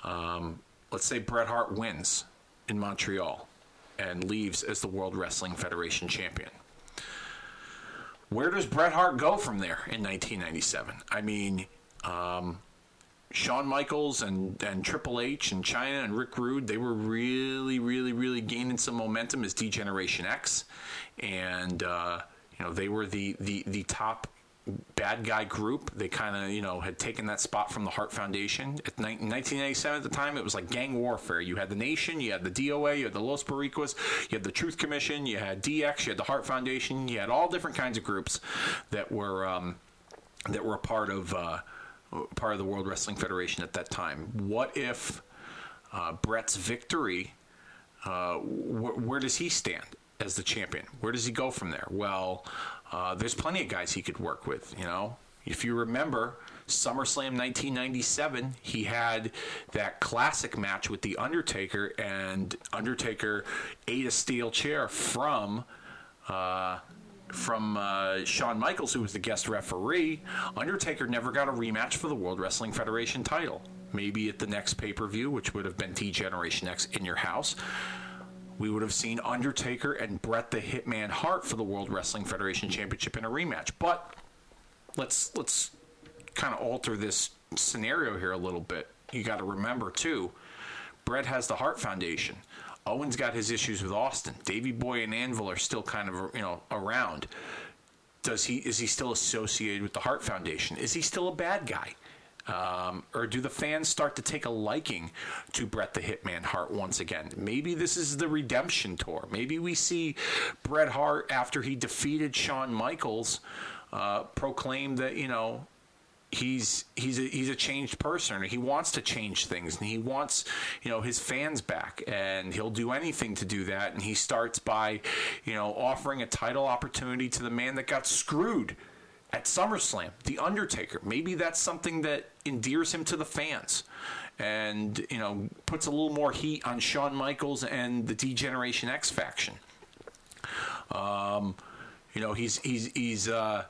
Um, let's say Bret Hart wins in Montreal and leaves as the World Wrestling Federation champion. Where does Bret Hart go from there in 1997? I mean, um, Shawn Michaels and, and Triple H and Chyna and Rick Rude, they were really, really, really gaining some momentum as D Generation X. And, uh, you know, they were the, the, the top bad guy group. They kind of, you know, had taken that spot from the Hart Foundation. At ni- 1997 at the time, it was like gang warfare. You had the Nation, you had the DOA, you had the Los Boricuas, you had the Truth Commission, you had DX, you had the Hart Foundation, you had all different kinds of groups that were um, that were a part of uh, part of the World Wrestling Federation at that time. What if uh, Bret's victory? Uh, wh- where does he stand as the champion? Where does he go from there? Well, uh, there's plenty of guys he could work with. You know, if you remember SummerSlam 1997, he had that classic match with the Undertaker, and Undertaker ate a steel chair from. Uh, from uh, Shawn Michaels, who was the guest referee, Undertaker never got a rematch for the World Wrestling Federation title. Maybe at the next pay per view, which would have been D Generation X in your house we would have seen Undertaker and Bret the Hitman Hart for the World Wrestling Federation Championship in a rematch. But let's let's kind of alter this scenario here a little bit. You got to remember too, Bret has the Hart Foundation. Owen's got his issues with Austin. Davey Boy and Anvil are still kind of you know around. Does he is he still associated with the Hart Foundation? Is he still a bad guy? Um, or do the fans start to take a liking to Bret the Hitman Hart once again? Maybe this is the redemption tour. Maybe we see Bret Hart after he defeated Shawn Michaels uh, proclaim that you know he's he's a, he's a changed person. He wants to change things, and he wants you know his fans back, and he'll do anything to do that. And he starts by you know offering a title opportunity to the man that got screwed at SummerSlam, The Undertaker. Maybe that's something that endears him to the fans and, you know, puts a little more heat on Shawn Michaels and the D Generation X faction. Um, you know, he's, he's, he's, uh,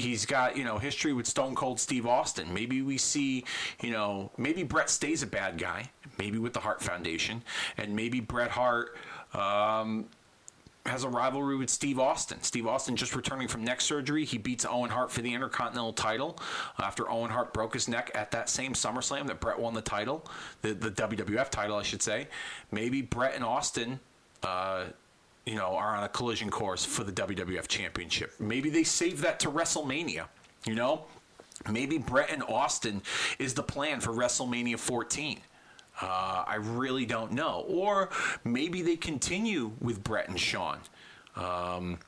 he's got you know history with Stone Cold Steve Austin. Maybe we see you know maybe Bret stays a bad guy, maybe with the Hart Foundation, and maybe Bret Hart um, has a rivalry with Steve Austin. Steve Austin just returning from neck surgery. He beats Owen Hart for the Intercontinental title after Owen Hart broke his neck at that same SummerSlam that Bret won the title, the, the WWF title, I should say. Maybe Bret and Austin. Uh, you know, are on a collision course for the WWF Championship. Maybe they save that to WrestleMania. You know, maybe Bret and Austin is the plan for WrestleMania 14. Uh, I really don't know. Or maybe they continue with Bret and Shawn. Um,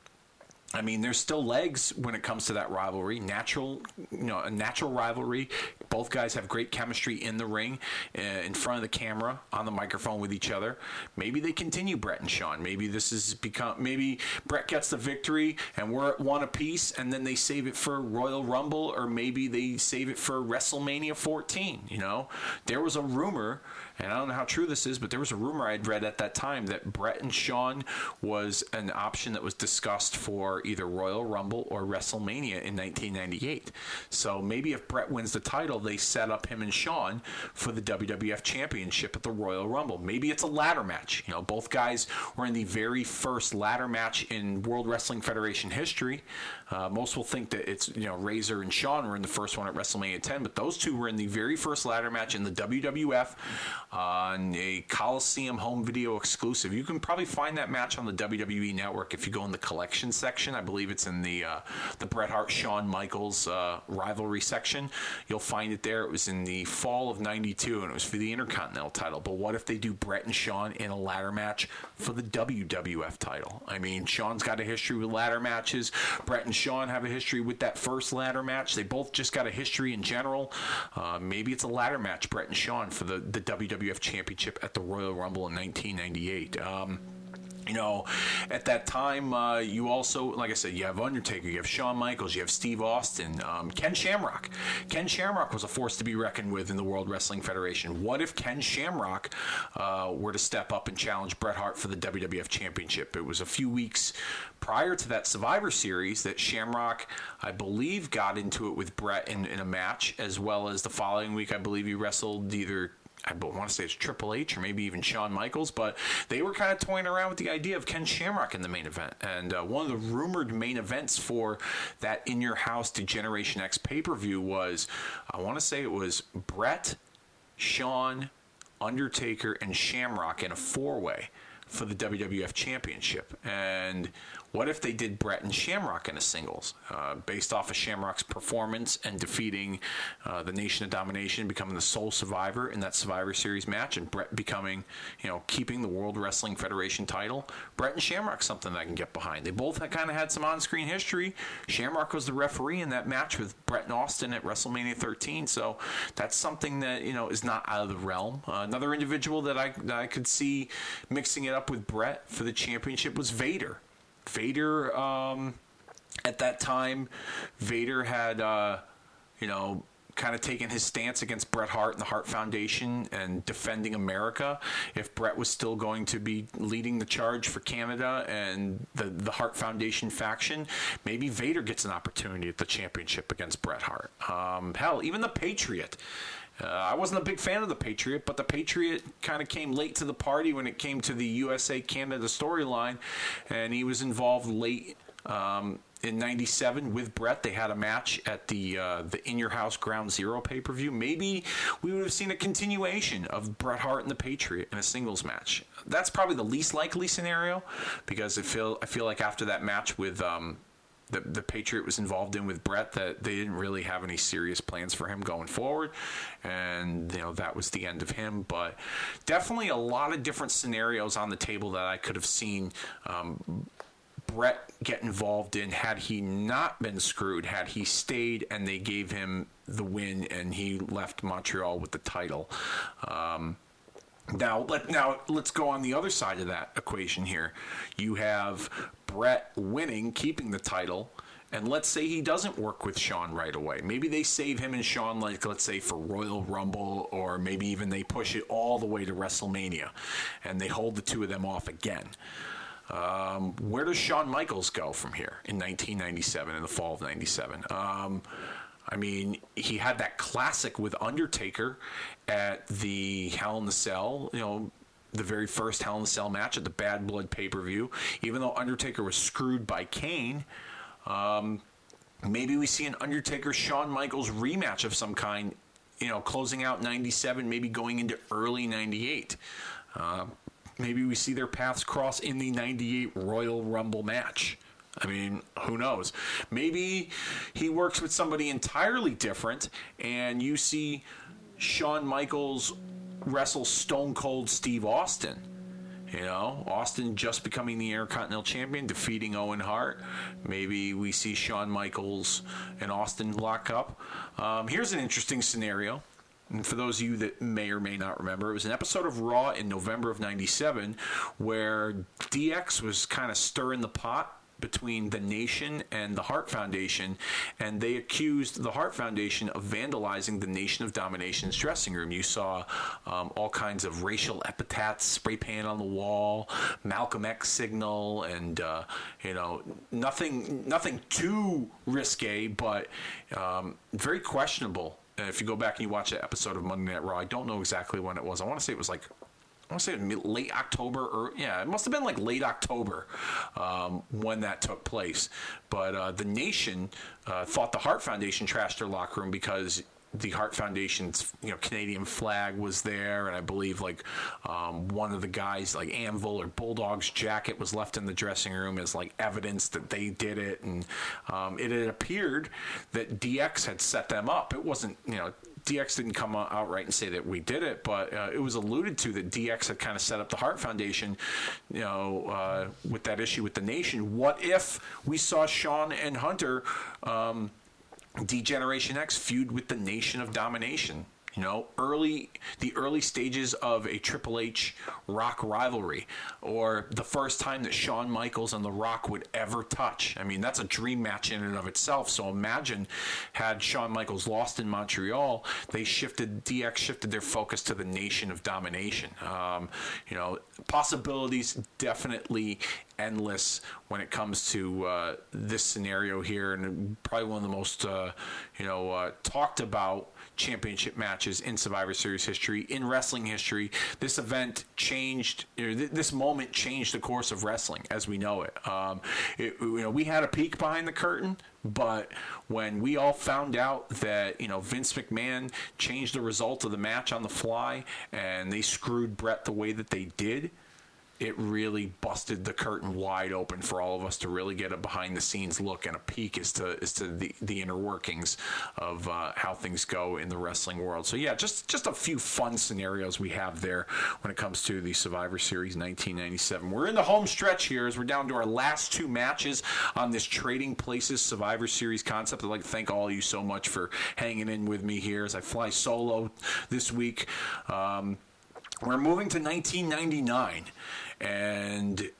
I mean, there's still legs when it comes to that rivalry. Natural, you know, a natural rivalry. Both guys have great chemistry in the ring, uh, in front of the camera, on the microphone with each other. Maybe they continue Bret and Shawn. Maybe this has become. Maybe Bret gets the victory and we're at one apiece, and then they save it for Royal Rumble, or maybe they save it for WrestleMania 14. You know, there was a rumor and I don't know how true this is, but there was a rumor I'd read at that time that Bret and Shawn was an option that was discussed for either Royal Rumble or WrestleMania in 1998. So maybe if Bret wins the title, they set up him and Shawn for the WWF Championship at the Royal Rumble. Maybe it's a ladder match. You know, both guys were in the very first ladder match in World Wrestling Federation history. Uh, most will think that it's you know Razor and Shawn were in the first one at WrestleMania 10, but those two were in the very first ladder match in the WWF. on a Coliseum home video exclusive. You can probably find that match on the WWE Network if you go in the collection section. I believe it's in the uh, the Bret Hart Shawn Michaels uh, rivalry section. You'll find it there. It was in the fall of '92, and it was for the Intercontinental title. But what if they do Bret and Shawn in a ladder match for the WWF title? I mean, Shawn's got a history with ladder matches. Bret and Shawn have a history with that first ladder match. They both just got a history in general. Uh, maybe it's a ladder match, Bret and Shawn, for the, the WWF Championship at the Royal Rumble in 1998. Um, you know, at that time, uh, you also, like I said, you have Undertaker, you have Shawn Michaels, you have Steve Austin, um, Ken Shamrock. Ken Shamrock was a force to be reckoned with in the World Wrestling Federation. What if Ken Shamrock uh, were to step up and challenge Bret Hart for the WWF Championship? It was a few weeks prior to that Survivor Series that Shamrock, I believe, got into it with Bret in, in a match, as well as the following week, I believe he wrestled either I want to say it's Triple H or maybe even Shawn Michaels, but they were kind of toying around with the idea of Ken Shamrock in the main event. And uh, one of the rumored main events for that In Your House to Generation X pay per view was, I want to say it was Bret, Shawn, Undertaker, and Shamrock in a four way for the WWF Championship. And what if they did Bret and Shamrock in a singles, uh, based off of Shamrock's performance and defeating uh, the Nation of Domination, becoming the sole survivor in that Survivor Series match, and Bret becoming, you know, keeping the World Wrestling Federation title? Bret and Shamrock, something that I can get behind. They both kind of had some on-screen history. Shamrock was the referee in that match with Bret and Austin at WrestleMania 13, so that's something that you know is not out of the realm. Uh, another individual that I that I could see mixing it up with Bret for the championship was Vader. Vader, um, at that time, Vader had, uh, you know, kind of taken his stance against Bret Hart and the Hart Foundation and defending America. If Bret was still going to be leading the charge for Canada and the, the Hart Foundation faction, maybe Vader gets an opportunity at the championship against Bret Hart. Um, hell, even the Patriot. Uh, I wasn't a big fan of the Patriot, but the Patriot kind of came late to the party when it came to the USA Canada storyline, and he was involved late. Um, in '97 with Bret. They had a match at the uh, the In Your House Ground Zero pay per view. Maybe we would have seen a continuation of Bret Hart and the Patriot in a singles match. That's probably the least likely scenario because I feel I feel like after that match with um, the, the Patriot was involved in with Bret that they didn't really have any serious plans for him going forward. And, you know, that was the end of him. But definitely a lot of different scenarios on the table that I could have seen. Um, Bret get involved in had he not been screwed, had he stayed and they gave him the win and he left Montreal with the title. Um, now let now let's go on the other side of that equation here. You have Bret winning, keeping the title, and let's say he doesn't work with Shawn right away. Maybe they save him and Shawn, like let's say for Royal Rumble, or maybe even they push it all the way to WrestleMania, and they hold the two of them off again. Um, where does Shawn Michaels go from here in 1997, in the fall of '97? Um, I mean, he had that classic with Undertaker at the Hell in the Cell, you know, the very first Hell in the Cell match at the Bad Blood pay per view. Even though Undertaker was screwed by Kane, um, maybe we see an Undertaker Shawn Michaels rematch of some kind, you know, closing out 97, maybe going into early 98. Uh, maybe we see their paths cross in the 98 Royal Rumble match. I mean, who knows? Maybe he works with somebody entirely different, and you see Shawn Michaels wrestle Stone Cold Steve Austin. You know, Austin just becoming the Intercontinental Champion, defeating Owen Hart. Maybe we see Shawn Michaels and Austin lock up. Um, here's an interesting scenario. And for those of you that may or may not remember, it was an episode of Raw in November of 97 where DX was kind of stirring the pot between the nation and the Hart Foundation, and they accused the Hart Foundation of vandalizing the Nation of Domination's dressing room. You saw um, all kinds of racial epithets spray painted on the wall, Malcolm X signal, and uh, you know nothing nothing too risque, but um, very questionable. If you go back and you watch that episode of Monday Night Raw, I don't know exactly when it was. I want to say it was like I want to say late October, or yeah, it must have been like late October um, when that took place. But uh, the nation uh, thought the Hart Foundation trashed their locker room because the Hart Foundation's you know Canadian flag was there, and I believe like um, one of the guys like Anvil or Bulldog's jacket was left in the dressing room as like evidence that they did it, and um, it had appeared that DX had set them up. It wasn't you know DX didn't come out outright and say that we did it, but uh, it was alluded to that DX had kind of set up the Hart Foundation, you know, uh, with that issue with the nation. What if we saw Shawn and Hunter? Um, X feud with the Nation of Domination. You know, early the early stages of a Triple H Rock rivalry, or the first time that Shawn Michaels and The Rock would ever touch. I mean, that's a dream match in and of itself. So imagine had Shawn Michaels lost in Montreal, they shifted DX shifted their focus to the Nation of Domination. Um, you know, possibilities definitely endless when it comes to uh, this scenario here, and probably one of the most uh, you know uh, talked about championship matches in Survivor Series history, in wrestling history. This event changed, you know, this moment changed the course of wrestling as we know it. Um, it. You know, we had a peek behind the curtain, but when we all found out that you know Vince McMahon changed the result of the match on the fly and they screwed Bret the way that they did it really busted the curtain wide open for all of us to really get a behind the scenes look and a peek as to as to the, the inner workings of uh, how things go in the wrestling world. So yeah, just just a few fun scenarios we have there when it comes to the Survivor Series 1997. We're in the home stretch here as we're down to our last two matches on this Trading Places Survivor Series concept. I'd like to thank all of you so much for hanging in with me here as I fly solo this week. Um, we're moving to 1999 and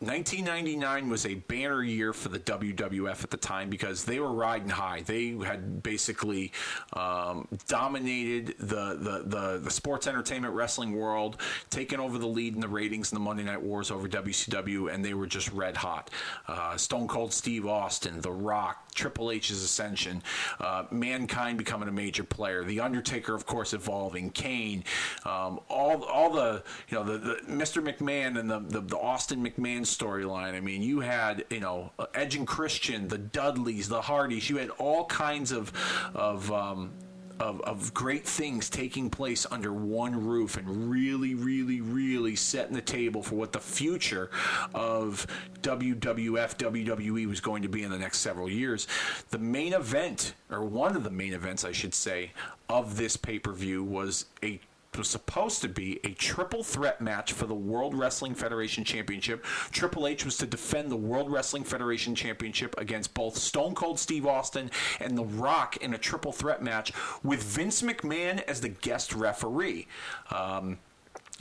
1999 was a banner year for the WWF at the time because they were riding high. They had basically um, dominated the, the, the, the, sports entertainment wrestling world, taken over the lead in the ratings in the Monday Night Wars over WCW, and they were just red hot. Uh, Stone Cold Steve Austin, The Rock, Triple H's ascension, uh, Mankind becoming a major player, The Undertaker, of course, evolving, Kane, um, all all the you know the, the Mr. McMahon and the, the, the Austin McMahon storyline. I mean, you had you know Edge and Christian, the Dudleys, the Hardys. You had all kinds of of um, of, of great things taking place under one roof and really, really, really setting the table for what the future of WWF, WWE was going to be in the next several years. The main event, or one of the main events, I should say, of this pay per view was a was supposed to be a triple threat match for the World Wrestling Federation Championship. Triple H was to defend the World Wrestling Federation Championship against both Stone Cold Steve Austin and The Rock in a triple threat match with Vince McMahon as the guest referee. Um,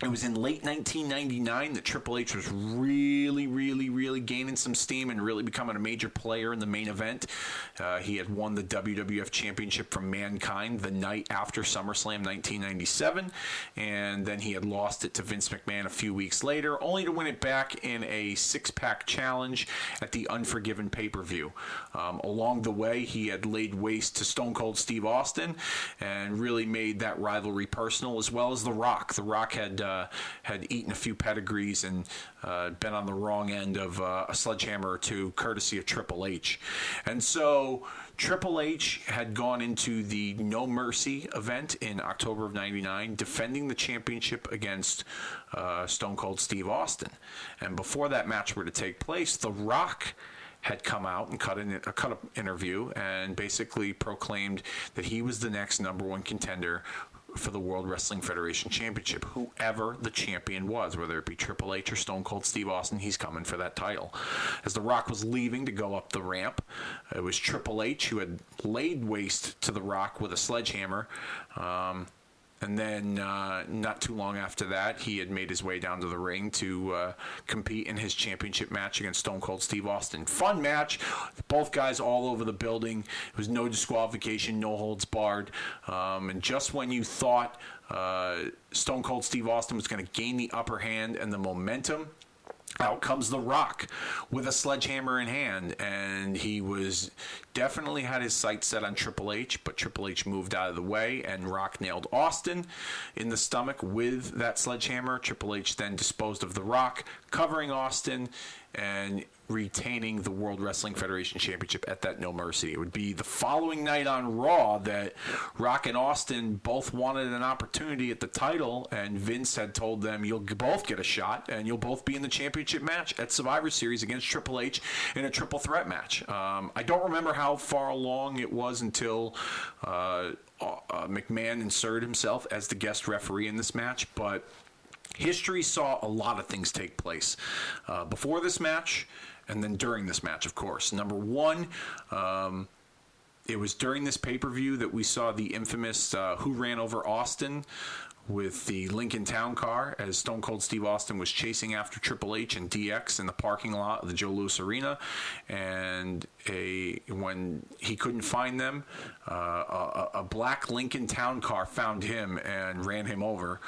it was in late 1999 that Triple H was really, really, really gaining some steam and really becoming a major player in the main event. Uh, he had won the WWF Championship from Mankind the night after SummerSlam 1997, and then he had lost it to Vince McMahon a few weeks later, only to win it back in a six pack challenge at the Unforgiven pay per view. Um, along the way, he had laid waste to Stone Cold Steve Austin and really made that rivalry personal, as well as The Rock. The Rock had uh, had eaten a few pedigrees and uh, been on the wrong end of uh, a sledgehammer or two, courtesy of Triple H. And so Triple H had gone into the No Mercy event in October of '99, defending the championship against uh, Stone Cold Steve Austin. And before that match were to take place, The Rock had come out and cut an, a cut up interview and basically proclaimed that he was the next number one contender for the World Wrestling Federation Championship. Whoever the champion was, whether it be Triple H or Stone Cold Steve Austin, he's coming for that title. As The Rock was leaving to go up the ramp, it was Triple H who had laid waste to The Rock with a sledgehammer. Um, and then, uh, not too long after that, he had made his way down to the ring to uh, compete in his championship match against Stone Cold Steve Austin. Fun match. Both guys all over the building. It was no disqualification, no holds barred. Um, and just when you thought uh, Stone Cold Steve Austin was going to gain the upper hand and the momentum, out comes The Rock with a sledgehammer in hand, and he was definitely had his sights set on Triple H, but Triple H moved out of the way, and Rock nailed Austin in the stomach with that sledgehammer. Triple H then disposed of The Rock, covering Austin, and retaining the World Wrestling Federation Championship at that No Mercy. It would be the following night on Raw that Rock and Austin both wanted an opportunity at the title, and Vince had told them, You'll both get a shot, and you'll both be in the championship match at Survivor Series against Triple H in a triple threat match. Um, I don't remember how far along it was until. Uh, uh, McMahon inserted himself as the guest referee in this match, but history saw a lot of things take place uh, before this match and then during this match, of course. Number one, um, it was during this pay per view that we saw the infamous uh, Who Ran Over Austin with the Lincoln Town Car as Stone Cold Steve Austin was chasing after Triple H and DX in the parking lot of the Joe Louis Arena, and a when he couldn't find them, uh, a, a, black Lincoln Town Car found him and ran him over,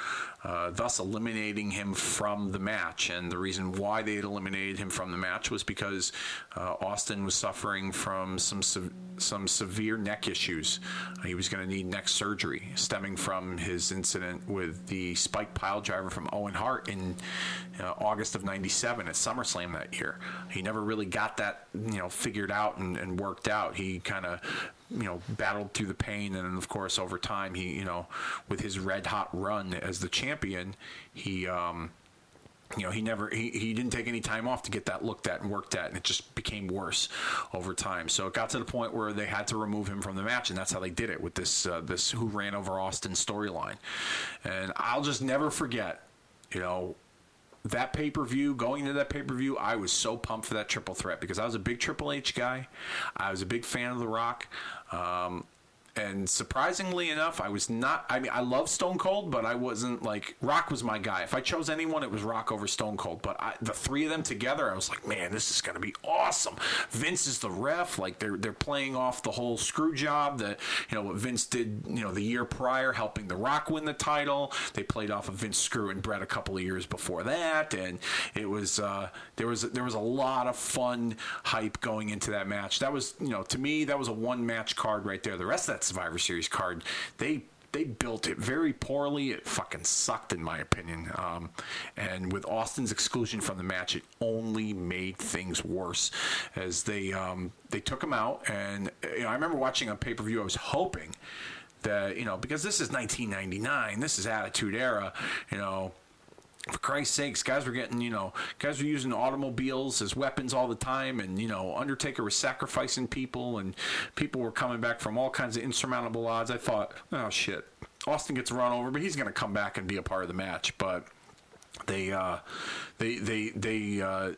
uh, thus eliminating him from the match. And the reason why they had eliminated him from the match was because uh, Austin was suffering from some some severe neck issues. he was going to need neck surgery stemming from his incident with the Spike pile driver from Owen Hart in uh, August of '97 at SummerSlam that year. He never really got that you know figured out and, and worked out. He kind of you know battled through the pain and of course over time he you know with his red hot run as the champion he um you know, he never he, he didn't take any time off to get that looked at and worked at, and it just became worse over time. So it got to the point where they had to remove him from the match, and that's how they did it with this uh, this who ran over Austin storyline. And I'll just never forget, you know, that pay per view, going into that pay per view, I was so pumped for that triple threat because I was a big Triple H guy. I was a big fan of The Rock. Um, and surprisingly enough, I was not. I mean, I love Stone Cold, but I wasn't like Rock was my guy. If I chose anyone, it was Rock over Stone Cold. But I, the three of them together, I was like, man, this is to be awesome. Vince is the ref. Like they're they're playing off the whole screw job that you know what Vince did. You know the year prior, helping the Rock win the title. They played off of Vince screw and Bret a couple of years before that, and it was uh, there was there was a lot of fun hype going into that match. That was you know to me that was a one match card right there. The rest of Survivor Series card, they they built it very poorly. It fucking sucked, in my opinion. Um, and with Austin's exclusion from the match, it only made things worse as they um, they took him out. And you know, I remember watching a pay per view. I was hoping that you know because this is 1999, this is Attitude Era. You know, for Christ's sakes, guys were getting, you know, guys were using automobiles as weapons all the time, and you know, Undertaker was sacrificing people, and people were coming back from all kinds of insurmountable odds. I thought, oh shit, Austin gets run over, but he's going to come back and be a part of the match. But they, uh, they, they, they. Uh,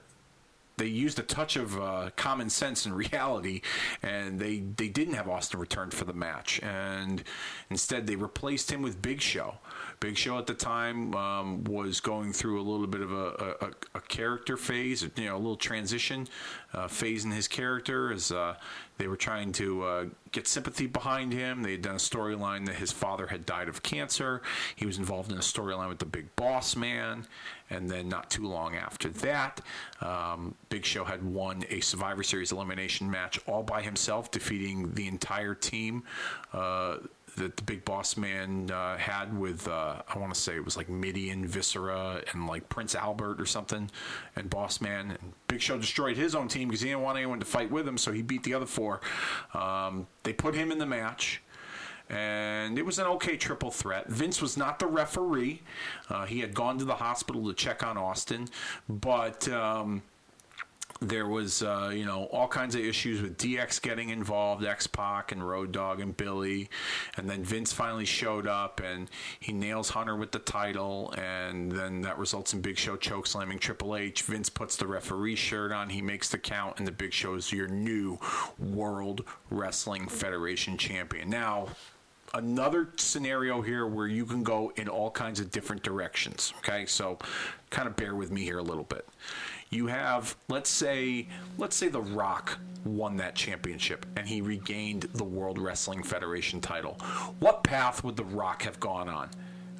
they used a touch of uh, common sense and reality, and they they didn't have Austin return for the match, and instead they replaced him with Big Show. Big Show at the time um, was going through a little bit of a, a, a character phase, you know, a little transition uh, phase in his character as uh, they were trying to uh, get sympathy behind him. They had done a storyline that his father had died of cancer. He was involved in a storyline with the Big Boss Man, and then not too long after that, um, Big Show had won a Survivor Series elimination match all by himself, defeating the entire team uh, that the big boss man uh, had with uh, I want to say it was like Mideon, Viscera, and like Prince Albert or something, and Boss Man. And Big Show destroyed his own team because he didn't want anyone to fight with him, so he beat the other four. Um, they put him in the match. And it was an okay triple threat. Vince was not the referee. Uh, he had gone to the hospital to check on Austin, but um, there was uh, you know all kinds of issues with DX getting involved, X Pac and Road Dog and Billy, and then Vince finally showed up and he nails Hunter with the title, and then that results in Big Show choke slamming Triple H. Vince puts the referee shirt on, he makes the count, and the Big Show is your new World Wrestling Federation champion. Now another scenario here where you can go in all kinds of different directions. Okay, so kind of bear with me here a little bit you have let's say let's say the rock won that championship and he regained the world wrestling federation title what path would the rock have gone on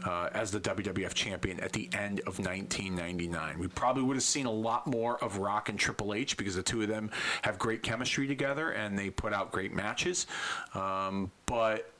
uh, as the WWF champion at the end of 1999. We probably would have seen a lot more of Rock and Triple H because the two of them have great chemistry together and they put out great matches. Um, but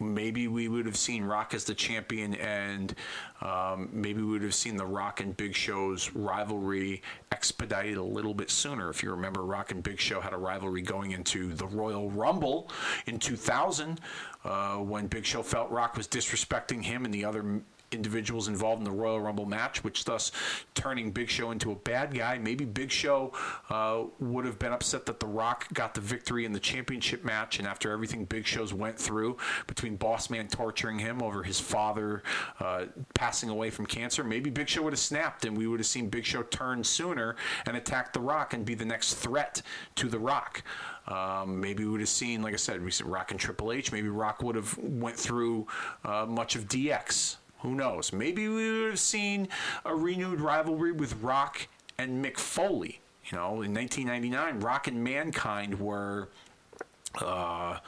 maybe we would have seen Rock as the champion, and um, maybe we would have seen the Rock and Big Show's rivalry expedited a little bit sooner. If you remember, Rock and Big Show had a rivalry going into the Royal Rumble in 2000 uh, when Big Show felt Rock was disrespecting him and the other individuals involved in the Royal Rumble match, which thus turning Big Show into a bad guy. Maybe Big Show uh, would have been upset that The Rock got the victory in the championship match, and after everything Big Show's went through between Boss Man torturing him over his father uh, passing away from cancer, maybe Big Show would have snapped, and we would have seen Big Show turn sooner and attack The Rock and be the next threat to The Rock. Um, maybe we would have seen, like I said, recent Rock and Triple H. Maybe Rock would have went through uh, much of DX who knows? Maybe we would have seen a renewed rivalry with Rock and Mick Foley. You know, in 1999, Rock and Mankind were. Uh,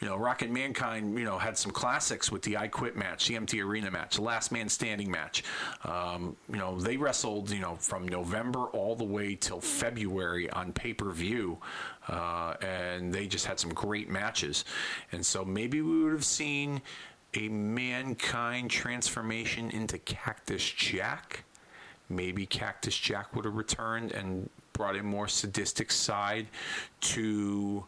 you know, Rock and Mankind, you know, had some classics with the I Quit match, the Empty Arena match, the Last Man Standing match. Um, you know, they wrestled, you know, from November all the way till February on pay per view, uh, and they just had some great matches. And so maybe we would have seen a mankind transformation into Cactus Jack. Maybe Cactus Jack would have returned and brought a more sadistic side to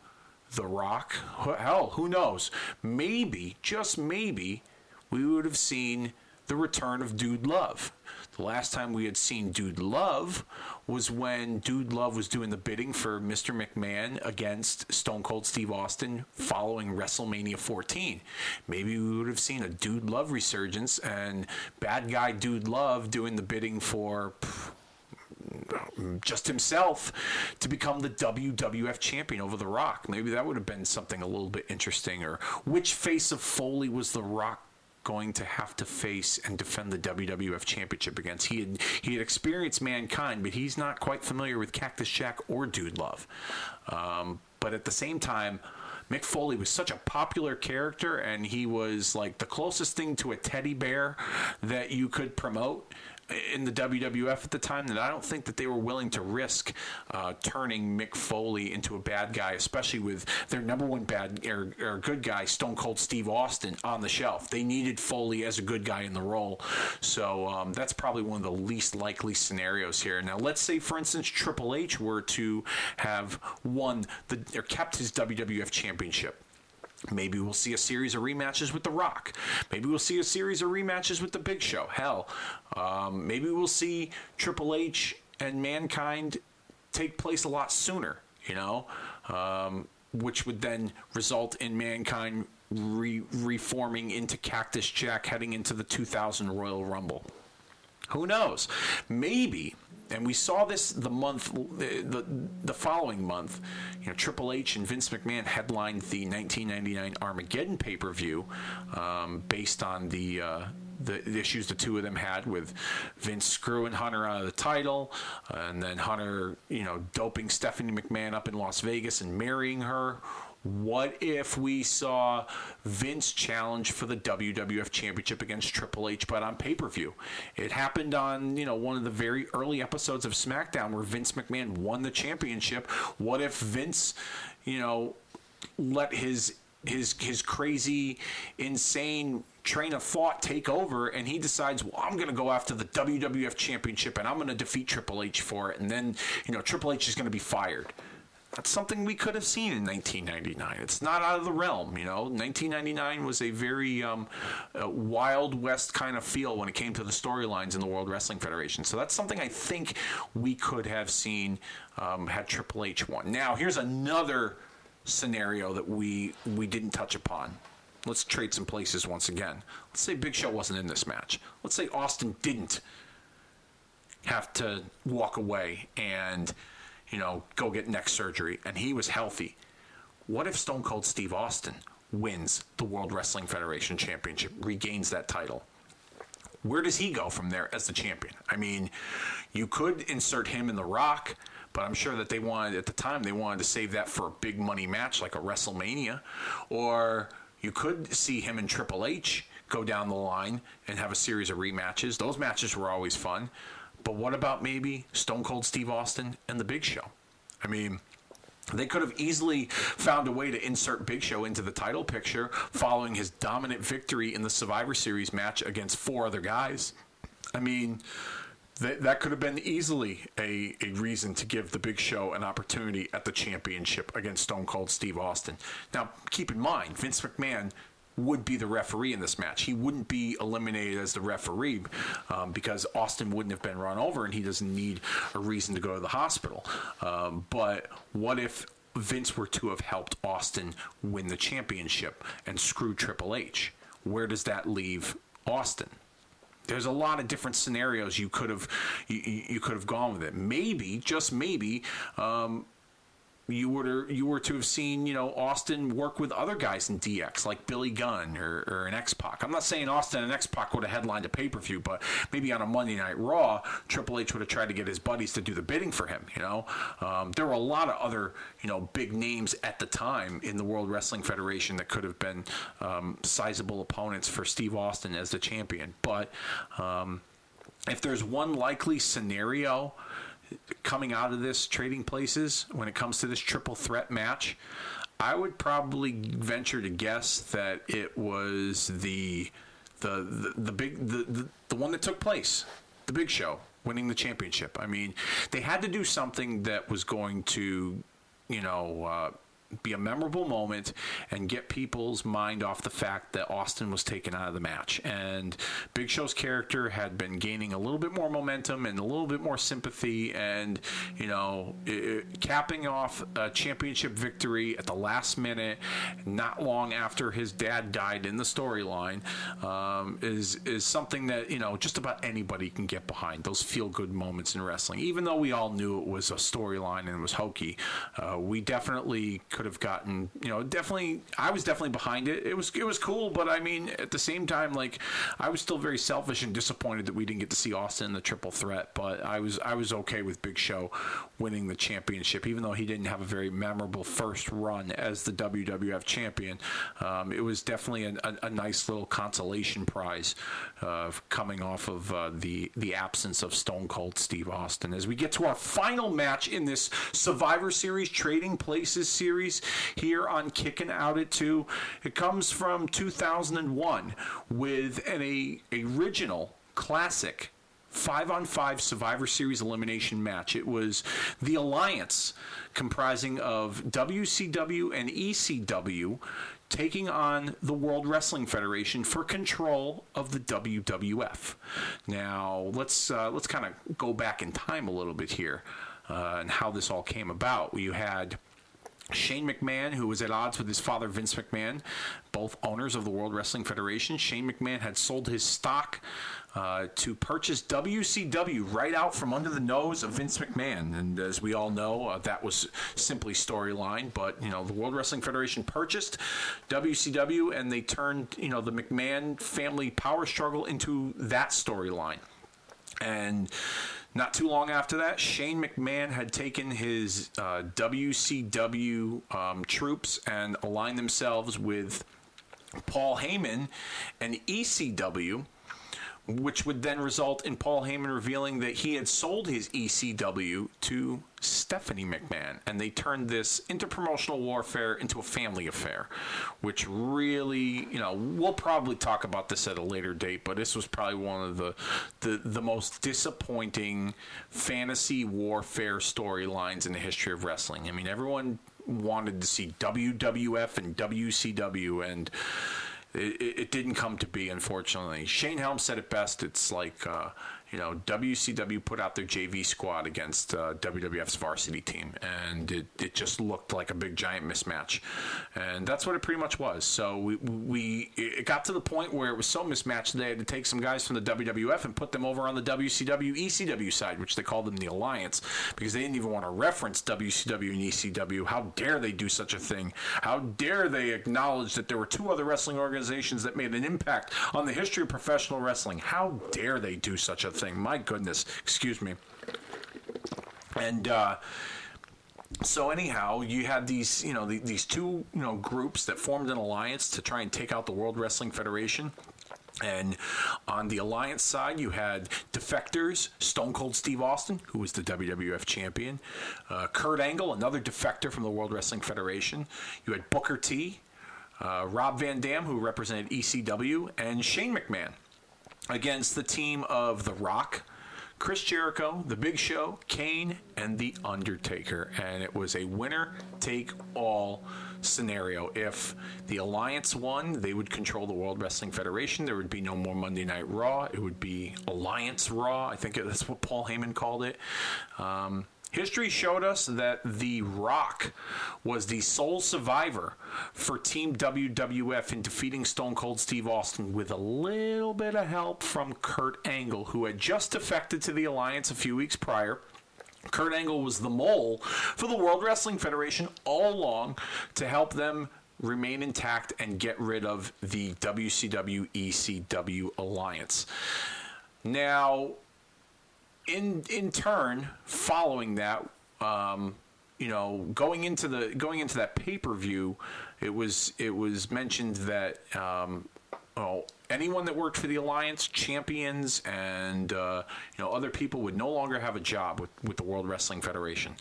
The Rock. Hell, who knows? Maybe, just maybe, we would have seen the return of Dude Love. The last time we had seen Dude Love was when Dude Love was doing the bidding for Mr. McMahon against Stone Cold Steve Austin following WrestleMania 14. Maybe we would have seen a Dude Love resurgence and bad guy Dude Love doing the bidding for just himself to become the WWF champion over The Rock. Maybe that would have been something a little bit interesting. Or which face of Foley was The Rock going to have to face and defend the WWF Championship against. He had he had experienced mankind, but he's not quite familiar with Cactus Jack or Dude Love. Um, but at the same time. Mick Foley was such a popular character, and he was like the closest thing to a teddy bear that you could promote in the WWF at the time that I don't think that they were willing to risk uh, turning Mick Foley into a bad guy, especially with their number one bad or, or, good guy, Stone Cold Steve Austin, on the shelf. They needed Foley as a good guy in the role, so um, that's probably one of the least likely scenarios here. Now, let's say, for instance, Triple H were to have won the or kept his WWF Championship. Maybe we'll see a series of rematches with The Rock. Maybe we'll see a series of rematches with The Big Show. Hell, um, maybe we'll see Triple H and Mankind take place a lot sooner, you know, um, which would then result in Mankind re- reforming into Cactus Jack heading into the 2000 Royal Rumble. Who knows? Maybe and we saw this the month the, the, the following month you know Triple H and Vince McMahon headlined the 1999 Armageddon pay-per-view um, based on the uh, the, the, issues the two of them had with Vince screwing Hunter out of the title, and then Hunter, you know, doping Stephanie McMahon up in Las Vegas and marrying her, what if we saw Vince challenge for the WWF Championship against Triple H, but on pay per view? It happened on you know one of the very early episodes of SmackDown where Vince McMahon won the championship. What if Vince, you know, let his his his crazy, insane train of thought take over and he decides well i'm going to go after the wwf championship and i'm going to defeat triple h for it and then you know triple h is going to be fired that's something we could have seen in 1999. It's not out of the realm, you know. 1999 was a very um, uh, Wild West kind of feel when it came to the storylines in the World Wrestling Federation. So that's something I think we could have seen um, had Triple H won. Now, here's another scenario that we we didn't touch upon. Let's trade some places once again. Let's say Big Show wasn't in this match. Let's say Austin didn't have to walk away and you know, go get neck surgery, and he was healthy. What if Stone Cold Steve Austin wins the World Wrestling Federation Championship, regains that title? Where does he go from there as the champion? I mean, you could insert him in The Rock, but I'm sure that they wanted, at the time, they wanted to save that for a big money match like a WrestleMania. Or you could see him and Triple H go down the line and have a series of rematches. Those matches were always fun. But what about maybe Stone Cold Steve Austin and The Big Show? I mean, They could have easily found a way to insert Big Show into the title picture following his dominant victory in the Survivor Series match against four other guys. I mean, that, that could have been easily a, a reason to give the Big Show an opportunity at the championship against Stone Cold Steve Austin. Now, keep in mind, Vince McMahon would be the referee in this match. He wouldn't be eliminated as the referee um, because Austin wouldn't have been run over and he doesn't need a reason to go to the hospital. Um, but what if Vince were to have helped Austin win the championship and screw Triple H? Where does that leave Austin? There's a lot of different scenarios you could have you, you could have gone with it. Maybe, just maybe, um, you were to, you were to have seen you know Austin work with other guys in DX like Billy Gunn or, or an X Pac. I'm not saying Austin and X Pac would have headlined a pay per view, but maybe on a Monday Night Raw, Triple H would have tried to get his buddies to do the bidding for him. You know, um, there were a lot of other you know big names at the time in the World Wrestling Federation that could have been um, sizable opponents for Steve Austin as the champion. But um, if there's one likely scenario coming out of this trading places when it comes to this triple threat match, I would probably venture to guess that it was the the the, the big the, the the one that took place, the Big Show winning the championship. I mean, they had to do something that was going to, you know. Uh, be a memorable moment and get people's mind off the fact that Austin was taken out of the match. And Big Show's character had been gaining a little bit more momentum and a little bit more sympathy, and you know, it, capping off a championship victory at the last minute, not long after his dad died in the storyline, um, is is something that you know just about anybody can get behind. Those feel good moments in wrestling, even though we all knew it was a storyline and it was hokey. Uh, we definitely could have gotten, you know, definitely. I was definitely behind it. It was it was cool, but I mean, at the same time, like I was still very selfish and disappointed that we didn't get to see Austin in the triple threat. But I was I was okay with Big Show winning the championship, even though he didn't have a very memorable first run as the WWF champion. Um, it was definitely a, a, a, nice little consolation prize coming off of uh, the the absence of Stone Cold Steve Austin. As we get to our final match in this Survivor Series Trading Places series series here on Kicking Out at Two. It comes from 2001 with an a, original classic five on five Survivor Series elimination match. It was the Alliance, comprising of WCW and ECW, taking on the World Wrestling Federation for control of the WWF. Now let's uh, let's kind of go back in time a little bit here uh, and how this all came about. You had Shane McMahon, who was at odds with his father Vince McMahon, both owners of the World Wrestling Federation. Shane McMahon had sold his stock uh, to purchase WCW right out from under the nose of Vince McMahon. And as we all know, uh, that was simply storyline. But you know, the World Wrestling Federation purchased WCW, and they turned you know the McMahon family power struggle into that storyline. And not too long after that, Shane McMahon had taken his uh, WCW um, troops and aligned themselves with Paul Heyman and ECW which would then result in Paul Heyman revealing that he had sold his ECW to Stephanie McMahon, and they turned this interpromotional warfare into a family affair, which really, you know, we'll probably talk about this at a later date, but this was probably one of the the, the most disappointing fantasy warfare storylines in the history of wrestling. I mean, everyone wanted to see WWF and WCW and it, it, didn't come to be, unfortunately. Shane Helms said it best. It's like uh, you know, WCW put out their JV squad against uh, WWF's varsity team, and it, it just looked like a big giant mismatch, and that's what it pretty much was. So we, we it got to the point where it was so mismatched they had to take some guys from the WWF and put them over on the WCW ECW side, which they called them the Alliance, because they didn't even want to reference WCW and ECW. How dare they do such a thing? How dare they acknowledge that there were two other wrestling organizations that made an impact on the history of professional wrestling? How dare they do such a thing. My goodness, excuse me. And uh, so anyhow, you had these, you know, the, these two, you know, groups that formed an alliance to try and take out the World Wrestling Federation. And on the Alliance side, you had defectors, Stone Cold Steve Austin, who was the WWF champion, uh, Kurt Angle, another defector from the World Wrestling Federation. You had Booker T, uh, Rob Van Dam, who represented ECW, and Shane McMahon against the team of The Rock, Chris Jericho, The Big Show, Kane, and The Undertaker. And it was a winner take all scenario. If the Alliance won, they would control the World Wrestling Federation. There would be no more Monday Night Raw. It would be Alliance Raw. I think that's what Paul Heyman called it. Um, History showed us that The Rock was the sole survivor for Team WWF in defeating Stone Cold Steve Austin with a little bit of help from Kurt Angle, who had just defected to the Alliance a few weeks prior. Kurt Angle was the mole for the World Wrestling Federation all along to help them remain intact and get rid of the WCW ECW alliance. Now, in in turn, following that, um, you know, going into the going into that pay per view, it was it was mentioned that um, oh, anyone that worked for the alliance, champions, and uh, you know other people would no longer have a job with, with the World Wrestling Federation.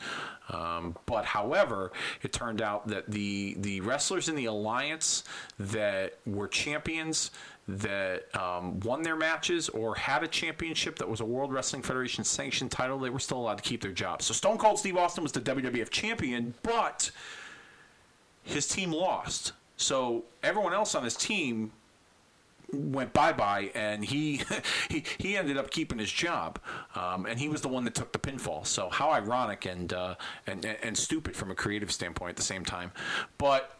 Um, but however, it turned out that the the wrestlers in the alliance that were champions that um, won their matches or had a championship that was a World Wrestling Federation sanctioned title, they were still allowed to keep their jobs. So Stone Cold Steve Austin was the WWF champion, but his team lost. So everyone else on his team went bye bye, and he he he ended up keeping his job, um, and he was the one that took the pinfall. So how ironic and uh, and and stupid from a creative standpoint at the same time, but.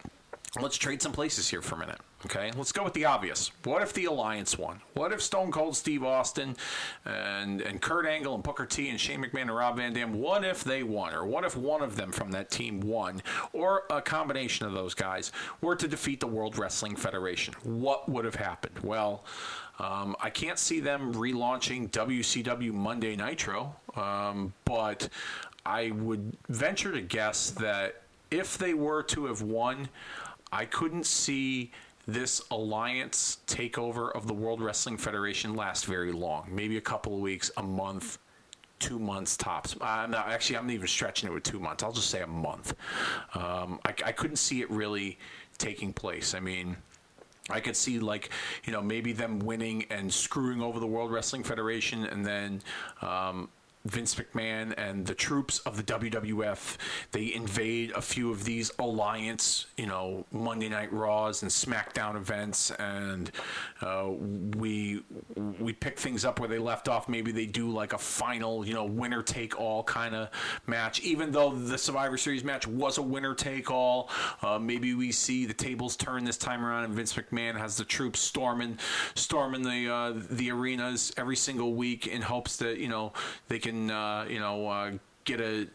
Let's trade some places here for a minute. Okay, let's go with the obvious. What if the Alliance won? What if Stone Cold Steve Austin and and Kurt Angle and Booker T and Shane McMahon and Rob Van Dam? What if they won, or what if one of them from that team won, or a combination of those guys were to defeat the World Wrestling Federation? What would have happened? Well. Um, I can't see them relaunching WCW Monday Nitro, um, but I would venture to guess that if they were to have won, I couldn't see this alliance takeover of the World Wrestling Federation last very long. Maybe a couple of weeks, a month, two months tops. I'm not, actually, I'm not even stretching it with two months. I'll just say a month. Um, I, I couldn't see it really taking place. I mean, I could see like you know maybe them winning and screwing over the World Wrestling Federation, and then um, Vince McMahon and the troops of the WWF. They invade a few of these alliance, you know, Monday Night Raws and SmackDown events, and uh, we we pick things up where they left off. Maybe they do like a final, you know, winner take all kind of match. Even though the Survivor Series match was a winner take all, uh, maybe we see the tables turn this time around, and Vince McMahon has the troops storming storming the uh, the arenas every single week in hopes that you know they can can uh, you know uh, get a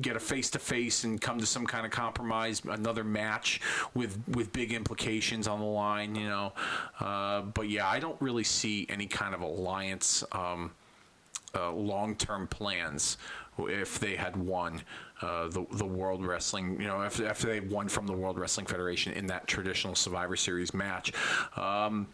get a face to face and come to some kind of compromise, another match with with big implications on the line, you know. Uh, but yeah, I don't really see any kind of alliance um, uh, long term plans if they had won uh, the the World Wrestling, you know, if after they won from the World Wrestling Federation in that traditional Survivor Series match. Um,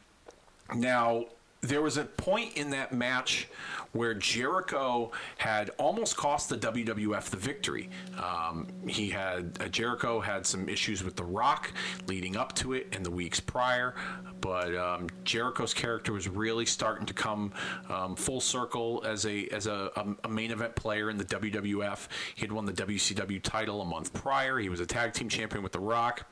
now there was a point in that match where Jericho had almost cost the WWF the victory. Um, he had uh, Jericho had some issues with The Rock leading up to it in the weeks prior, but um, Jericho's character was really starting to come um, full circle as a as a, a, main event player in the WWF. He had won the WCW title a month prior. He was a tag team champion with The Rock.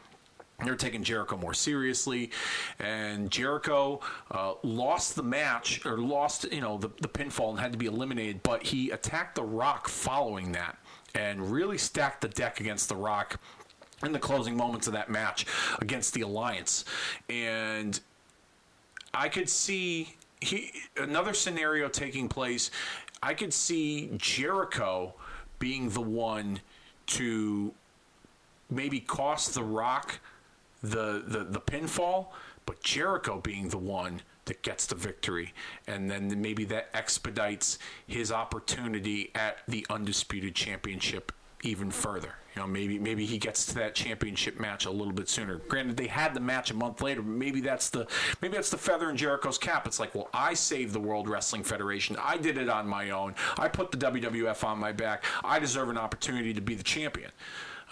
They're taking Jericho more seriously, and Jericho uh, lost the match or lost, you know, the, the pinfall and had to be eliminated. But he attacked The Rock following that and really stacked the deck against The Rock in the closing moments of that match against the Alliance. And I could see he another scenario taking place. I could see Jericho being the one to maybe cost The Rock the, the, the pinfall, but Jericho being the one that gets the victory. And then maybe that expedites his opportunity at the Undisputed Championship even further. You know, maybe maybe he gets to that championship match a little bit sooner. Granted, they had the match a month later. But maybe that's the maybe that's the feather in Jericho's cap. It's like, well, I saved the World Wrestling Federation. I did it on my own. I put the WWF on my back. I deserve an opportunity to be the champion.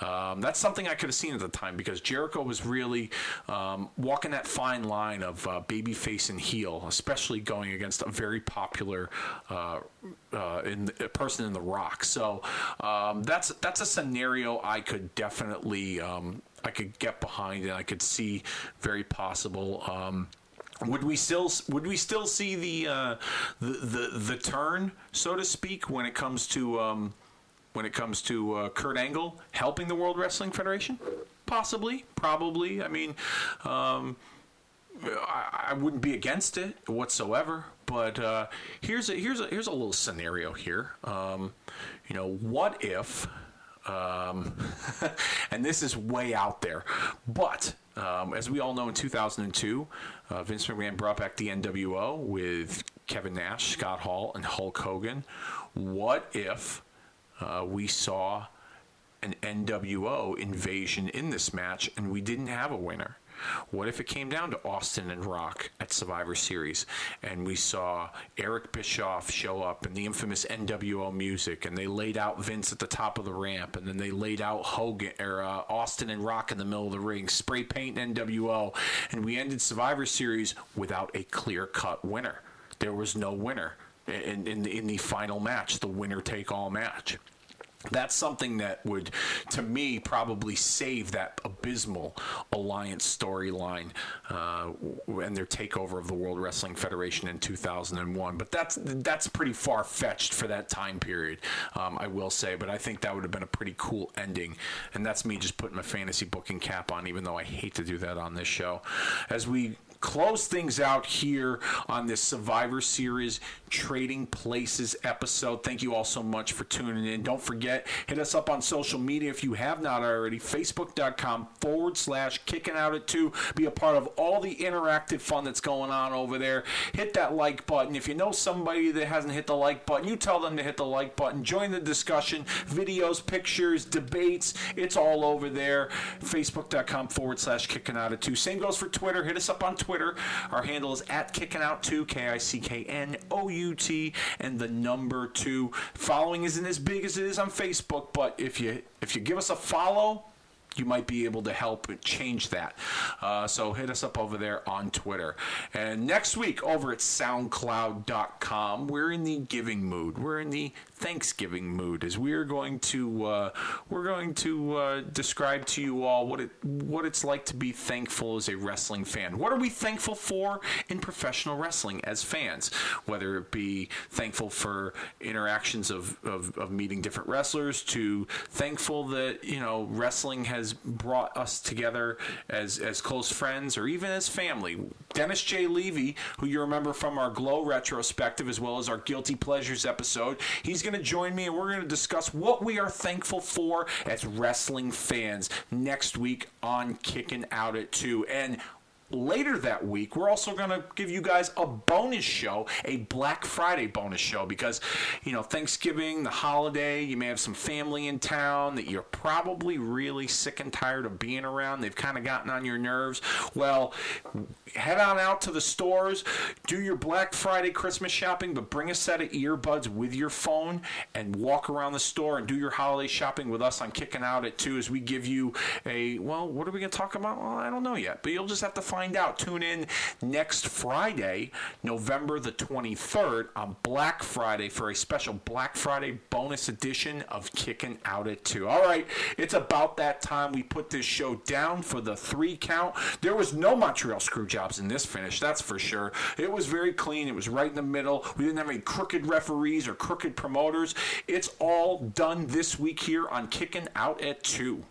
Um, that's something I could have seen at the time because Jericho was really um, walking that fine line of uh, babyface and heel, especially going against a very popular uh, uh, in, a person in The Rock. So um, that's that's a scenario I could definitely um, I could get behind and I could see very possible. Um, would we still would we still see the, uh, the the the turn, so to speak, when it comes to um, when it comes to uh, Kurt Angle helping the World Wrestling Federation? Possibly, probably. I mean, um, I, I, wouldn't be against it whatsoever. But uh, here's a here's a here's a little scenario here. Um, you know, what if? Um, and this is way out there, but um, as we all know, in 2002, uh, Vince McMahon brought back the NWO with Kevin Nash, Scott Hall, and Hulk Hogan. What if uh, we saw an NWO invasion in this match, and we didn't have a winner. What if it came down to Austin and Rock at Survivor Series and we saw Eric Bischoff show up and the infamous NWO music and they laid out Vince at the top of the ramp and then they laid out Hogan or uh, Austin and Rock in the middle of the ring, spray paint NWO, and we ended Survivor Series without a clear cut winner. There was no winner in, in, in the final match, the winner take all match that's something that would, to me, probably save that abysmal alliance storyline uh, and their takeover of the World Wrestling Federation in 2001. But that's that's pretty far fetched for that time period, um, I will say. But I think that would have been a pretty cool ending. And that's me just putting my fantasy booking cap on, even though I hate to do that on this show. As we close things out here on this Survivor Series Trading Places episode. Thank you all so much for tuning in. Don't forget, hit us up on social media if you have not already. Facebook.com forward slash kicking out at two. Be a part of all the interactive fun that's going on over there. Hit that like button. If you know somebody that hasn't hit the like button, you tell them to hit the like button. Join the discussion. Videos, pictures, debates. It's all over there. Facebook.com forward slash kicking out at two. Same goes for Twitter. Hit us up on Twitter. Our handle is at kicking out two, K I C K N O U T, and the number two. Following isn't as big as it is on Facebook, but if you if you give us a follow, you might be able to help change that. Uh, so hit us up over there on Twitter. And next week over at SoundCloud.com, we're in the giving mood. We're in the Thanksgiving mood as we are going to uh, we're going to uh, describe to you all what it what it's like to be thankful as a wrestling fan. What are we thankful for in professional wrestling as fans? Whether it be thankful for interactions of, of, of meeting different wrestlers, to thankful that you know wrestling has brought us together as as close friends or even as family. Dennis J. Levy, who you remember from our Glow retrospective as well as our Guilty Pleasures episode, he's going to join me and we're going to discuss what we are thankful for as wrestling fans next week on Kicking Out at 2. And later that week, we're also going to give you guys a bonus show, a Black Friday bonus show, because, you know, Thanksgiving, the holiday, you may have some family in town that you're probably really sick and tired of being around. They've kind of gotten on your nerves. Well, head on out to the stores, do your Black Friday Christmas shopping, but bring a set of earbuds with your phone and walk around the store and do your holiday shopping with us on Kicking Out at 2 as we give you a, well, what are we going to talk about? Well, I don't know yet, but you'll just have to find find out. Tune in next Friday, November the 23rd, on Black Friday for a special Black Friday bonus edition of Kicking Out at 2. All right, it's about that time we put this show down for the three count. There was no Montreal screw jobs in this finish, that's for sure. It was very clean, it was right in the middle. We didn't have any crooked referees or crooked promoters. It's all done this week here on Kicking Out at 2.